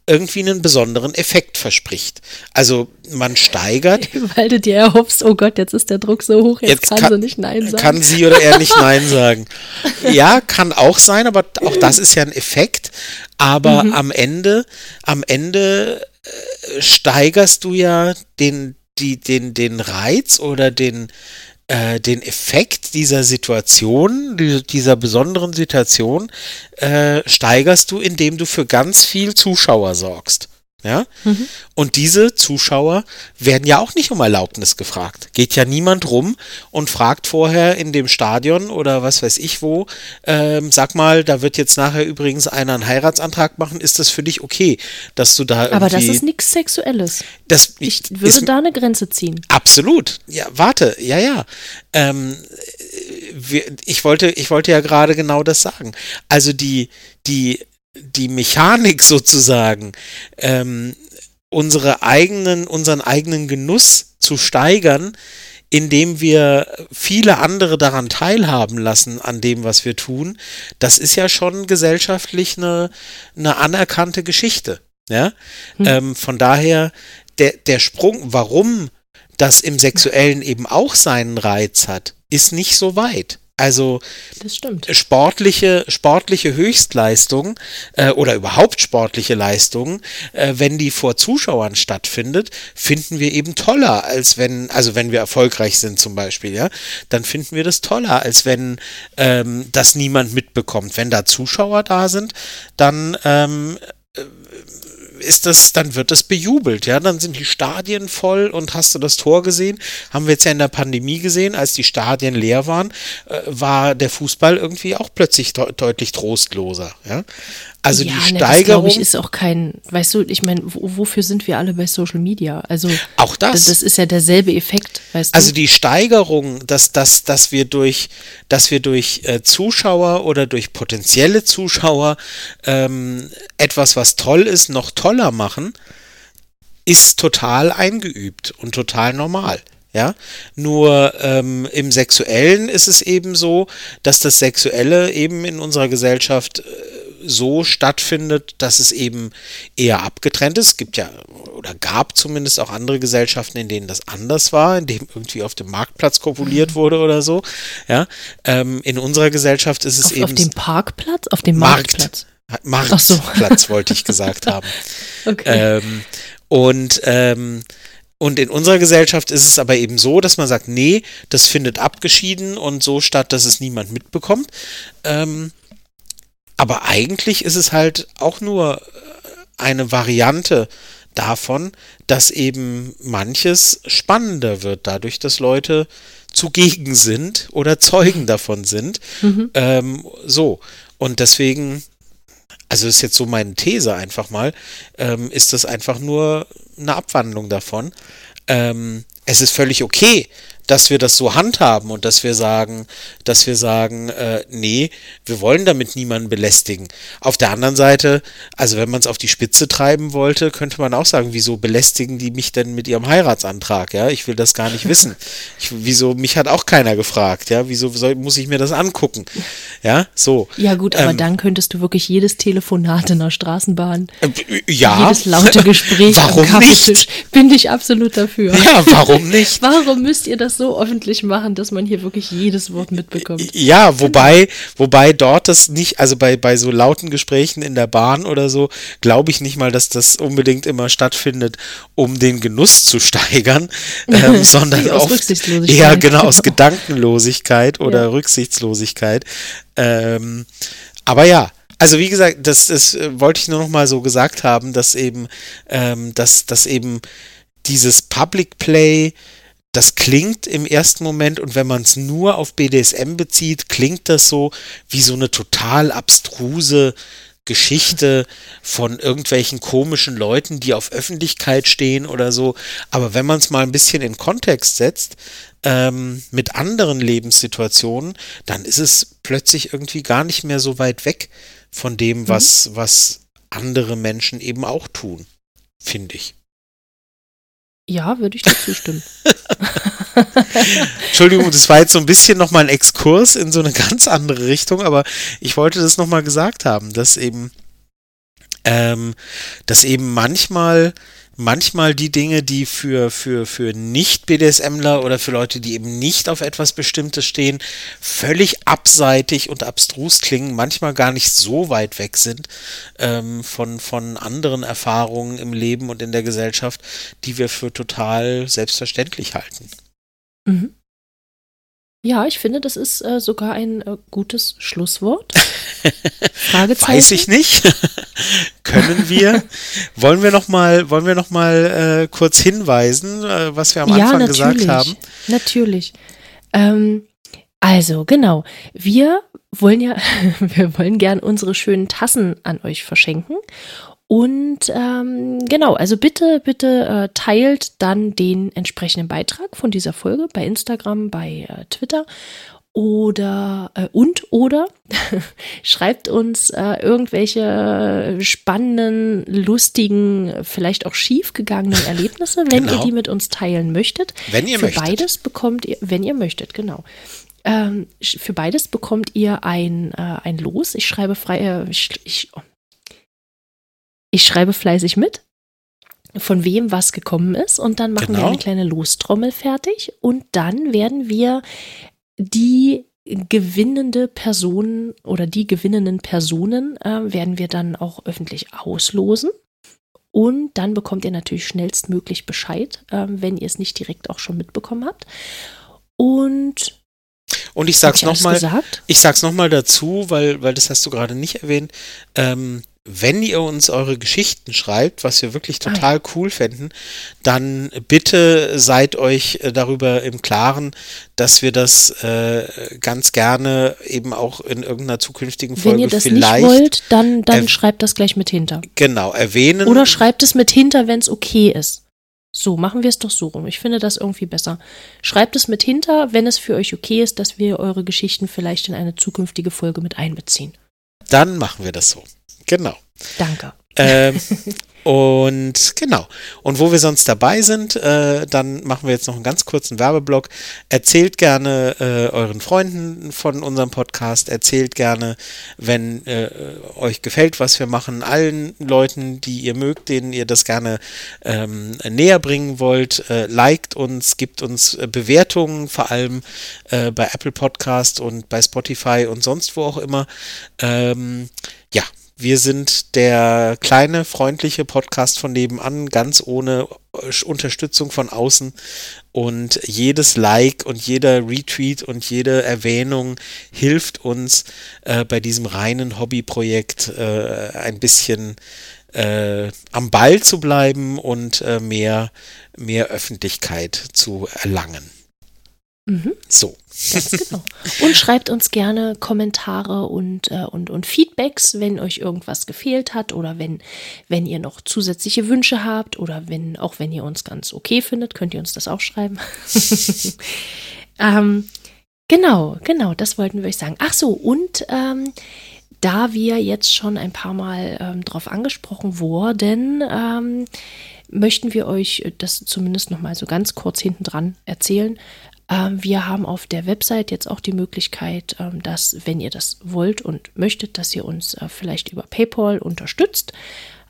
irgendwie einen besonderen Effekt verspricht. Also man steigert. Weil du dir erhoffst, oh Gott, jetzt ist der Druck so hoch, jetzt, jetzt kann, kann sie nicht Nein sagen. Kann sie oder er nicht Nein sagen. Ja, kann auch sein, aber auch das ist ja ein Effekt. Aber mhm. am Ende, am Ende äh, steigerst du ja den, die, den, den Reiz oder den, äh, den Effekt dieser Situation, dieser besonderen Situation, äh, steigerst du, indem du für ganz viel Zuschauer sorgst. Ja? Mhm. Und diese Zuschauer werden ja auch nicht um Erlaubnis gefragt. Geht ja niemand rum und fragt vorher in dem Stadion oder was weiß ich wo, ähm, sag mal, da wird jetzt nachher übrigens einer einen Heiratsantrag machen, ist das für dich okay, dass du da Aber das ist nichts Sexuelles. Das, ich würde ist, da eine Grenze ziehen. Absolut. Ja, warte, ja, ja. Ähm, wir, ich, wollte, ich wollte ja gerade genau das sagen. Also die, die die Mechanik sozusagen, ähm, unsere eigenen, unseren eigenen Genuss zu steigern, indem wir viele andere daran teilhaben lassen an dem, was wir tun, das ist ja schon gesellschaftlich eine, eine anerkannte Geschichte. Ja? Hm. Ähm, von daher, der, der Sprung, warum das im Sexuellen eben auch seinen Reiz hat, ist nicht so weit. Also sportliche, sportliche Höchstleistung äh, oder überhaupt sportliche Leistungen, äh, wenn die vor Zuschauern stattfindet, finden wir eben toller, als wenn, also wenn wir erfolgreich sind zum Beispiel, ja, dann finden wir das toller, als wenn ähm, das niemand mitbekommt. Wenn da Zuschauer da sind, dann ähm, ist das, dann wird das bejubelt, ja, dann sind die Stadien voll und hast du das Tor gesehen? Haben wir jetzt ja in der Pandemie gesehen, als die Stadien leer waren, äh, war der Fußball irgendwie auch plötzlich de deutlich trostloser, ja. Also ja, die ne, Steigerung. Das, ich, ist auch kein, weißt du, ich meine, wofür sind wir alle bei Social Media? Also auch das. Das, das ist ja derselbe Effekt, weißt du. Also die Steigerung, dass, dass, dass wir durch, dass wir durch äh, Zuschauer oder durch potenzielle Zuschauer ähm, etwas, was toll ist, noch toller machen, ist total eingeübt und total normal. Ja, nur ähm, im Sexuellen ist es eben so, dass das Sexuelle eben in unserer Gesellschaft äh, so stattfindet, dass es eben eher abgetrennt ist. Es gibt ja oder gab zumindest auch andere Gesellschaften, in denen das anders war, in dem irgendwie auf dem Marktplatz kopuliert wurde oder so. Ja, ähm, in unserer Gesellschaft ist es auf, eben auf dem Parkplatz, auf dem Marktplatz. Markt, Marktplatz so. wollte ich gesagt haben. okay. Ähm, und ähm, und in unserer Gesellschaft ist es aber eben so, dass man sagt, nee, das findet abgeschieden und so statt, dass es niemand mitbekommt. Ähm, aber eigentlich ist es halt auch nur äh, eine Variante davon, dass eben manches spannender wird, dadurch, dass Leute zugegen sind oder Zeugen davon sind. Mhm. Ähm, so. Und deswegen, also ist jetzt so meine These einfach mal, ähm, ist das einfach nur eine Abwandlung davon. Ähm, es ist völlig okay, dass wir das so handhaben und dass wir sagen, dass wir sagen, äh, nee, wir wollen damit niemanden belästigen. Auf der anderen Seite, also wenn man es auf die Spitze treiben wollte, könnte man auch sagen, wieso belästigen die mich denn mit ihrem Heiratsantrag? Ja, ich will das gar nicht wissen. Ich, wieso, mich hat auch keiner gefragt, ja, wieso soll, muss ich mir das angucken? Ja, so. Ja, gut, aber ähm, dann könntest du wirklich jedes Telefonat in der Straßenbahn, äh, ja. jedes laute Gespräch warum am Kaffeetisch, nicht? bin ich absolut dafür. Ja, warum nicht? warum müsst ihr das so öffentlich machen, dass man hier wirklich jedes Wort mitbekommt? Ja, wobei, wobei dort das nicht, also bei, bei so lauten Gesprächen in der Bahn oder so, glaube ich nicht mal, dass das unbedingt immer stattfindet, um den Genuss zu steigern, ähm, sondern aus oft, ja, genau, aus Gedankenlosigkeit oder ja. Rücksichtslosigkeit. Ähm, aber ja, also wie gesagt, das, das äh, wollte ich nur noch mal so gesagt haben, dass eben, ähm, dass, dass eben dieses Public Play, das klingt im ersten Moment und wenn man es nur auf BDSM bezieht, klingt das so wie so eine total abstruse Geschichte von irgendwelchen komischen Leuten, die auf Öffentlichkeit stehen oder so. Aber wenn man es mal ein bisschen in Kontext setzt, ähm, mit anderen Lebenssituationen, dann ist es plötzlich irgendwie gar nicht mehr so weit weg von dem, mhm. was, was andere Menschen eben auch tun, finde ich. Ja, würde ich dir zustimmen. Entschuldigung, das war jetzt so ein bisschen nochmal ein Exkurs in so eine ganz andere Richtung, aber ich wollte das nochmal gesagt haben, dass eben, ähm, dass eben manchmal manchmal die Dinge, die für, für, für Nicht-BDSMler oder für Leute, die eben nicht auf etwas Bestimmtes stehen, völlig abseitig und abstrus klingen, manchmal gar nicht so weit weg sind ähm, von, von anderen Erfahrungen im Leben und in der Gesellschaft, die wir für total selbstverständlich halten. Mhm. Ja, ich finde, das ist äh, sogar ein äh, gutes Schlusswort. Fragezeichen. Weiß ich nicht. Können wir? wollen wir noch mal, wollen wir noch mal äh, kurz hinweisen, äh, was wir am ja, Anfang natürlich. gesagt haben? Natürlich. Ähm, also genau, wir wollen ja, wir wollen gern unsere schönen Tassen an euch verschenken und ähm, genau, also bitte, bitte äh, teilt dann den entsprechenden Beitrag von dieser Folge bei Instagram, bei äh, Twitter oder äh, und oder schreibt uns äh, irgendwelche spannenden, lustigen, vielleicht auch schiefgegangenen Erlebnisse, wenn genau. ihr die mit uns teilen möchtet. Wenn ihr Für möchtet. beides bekommt ihr, wenn ihr möchtet, genau. Ähm, für beides bekommt ihr ein, äh, ein Los. Ich schreibe frei, äh, ich, ich, ich schreibe fleißig mit, von wem was gekommen ist und dann machen genau. wir eine kleine Lostrommel fertig und dann werden wir die gewinnende Person oder die gewinnenden Personen äh, werden wir dann auch öffentlich auslosen. Und dann bekommt ihr natürlich schnellstmöglich Bescheid, äh, wenn ihr es nicht direkt auch schon mitbekommen habt. Und und ich sag's nochmal, ich sag's nochmal dazu, weil, weil das hast du gerade nicht erwähnt. Ähm, wenn ihr uns eure Geschichten schreibt, was wir wirklich ah, total cool fänden, dann bitte seid euch äh, darüber im Klaren, dass wir das äh, ganz gerne eben auch in irgendeiner zukünftigen Folge Wenn ihr das vielleicht nicht wollt, dann, dann schreibt das gleich mit hinter. Genau, erwähnen. Oder schreibt es mit hinter, wenn es okay ist. So, machen wir es doch so rum. Ich finde das irgendwie besser. Schreibt es mit hinter, wenn es für euch okay ist, dass wir eure Geschichten vielleicht in eine zukünftige Folge mit einbeziehen. Dann machen wir das so. Genau. Danke. Ähm, und genau. Und wo wir sonst dabei sind, äh, dann machen wir jetzt noch einen ganz kurzen Werbeblock. Erzählt gerne äh, euren Freunden von unserem Podcast. Erzählt gerne, wenn äh, euch gefällt, was wir machen, allen Leuten, die ihr mögt, denen ihr das gerne ähm, näher bringen wollt. Äh, liked uns, gibt uns äh, Bewertungen, vor allem äh, bei Apple Podcast und bei Spotify und sonst wo auch immer. Ähm, ja, wir sind der kleine, freundliche Podcast von nebenan, ganz ohne äh, Unterstützung von außen. Und jedes Like und jeder Retweet und jede Erwähnung hilft uns äh, bei diesem reinen Hobbyprojekt äh, ein bisschen äh, am Ball zu bleiben und äh, mehr, mehr Öffentlichkeit zu erlangen. Mhm. So. Ganz genau. Und schreibt uns gerne Kommentare und, äh, und, und Feedbacks, wenn euch irgendwas gefehlt hat oder wenn, wenn ihr noch zusätzliche Wünsche habt oder wenn, auch wenn ihr uns ganz okay findet, könnt ihr uns das auch schreiben. ähm, genau, genau, das wollten wir euch sagen. Ach so, und ähm, da wir jetzt schon ein paar Mal ähm, darauf angesprochen wurden, ähm, möchten wir euch das zumindest noch mal so ganz kurz hinten dran erzählen. Ähm, wir haben auf der Website jetzt auch die Möglichkeit, ähm, dass, wenn ihr das wollt und möchtet, dass ihr uns äh, vielleicht über PayPal unterstützt.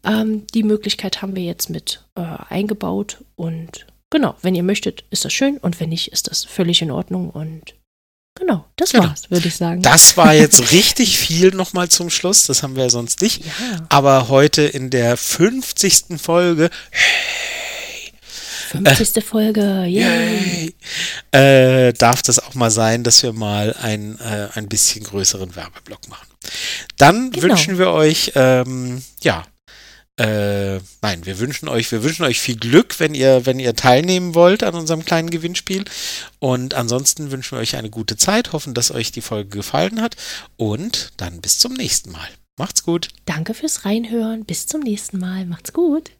Ähm, die Möglichkeit haben wir jetzt mit äh, eingebaut und genau, wenn ihr möchtet, ist das schön und wenn nicht, ist das völlig in Ordnung und Genau, das Genau. war's, würde ich sagen. Das war jetzt richtig viel nochmal zum Schluss. Das haben wir ja sonst nicht. Ja. Aber heute in der 50. Folge 50. Folge, yay. Yay. Äh, darf das auch mal sein, dass wir mal ein, äh, ein bisschen größeren Werbeblock machen. Dann Genau. wünschen wir euch, ähm, ja, äh, nein, wir wünschen euch, wir wünschen euch viel Glück, wenn ihr, wenn ihr teilnehmen wollt an unserem kleinen Gewinnspiel. Und ansonsten wünschen wir euch eine gute Zeit, hoffen, dass euch die Folge gefallen hat. Und dann bis zum nächsten Mal. Macht's gut. Danke fürs Reinhören. Bis zum nächsten Mal. Macht's gut.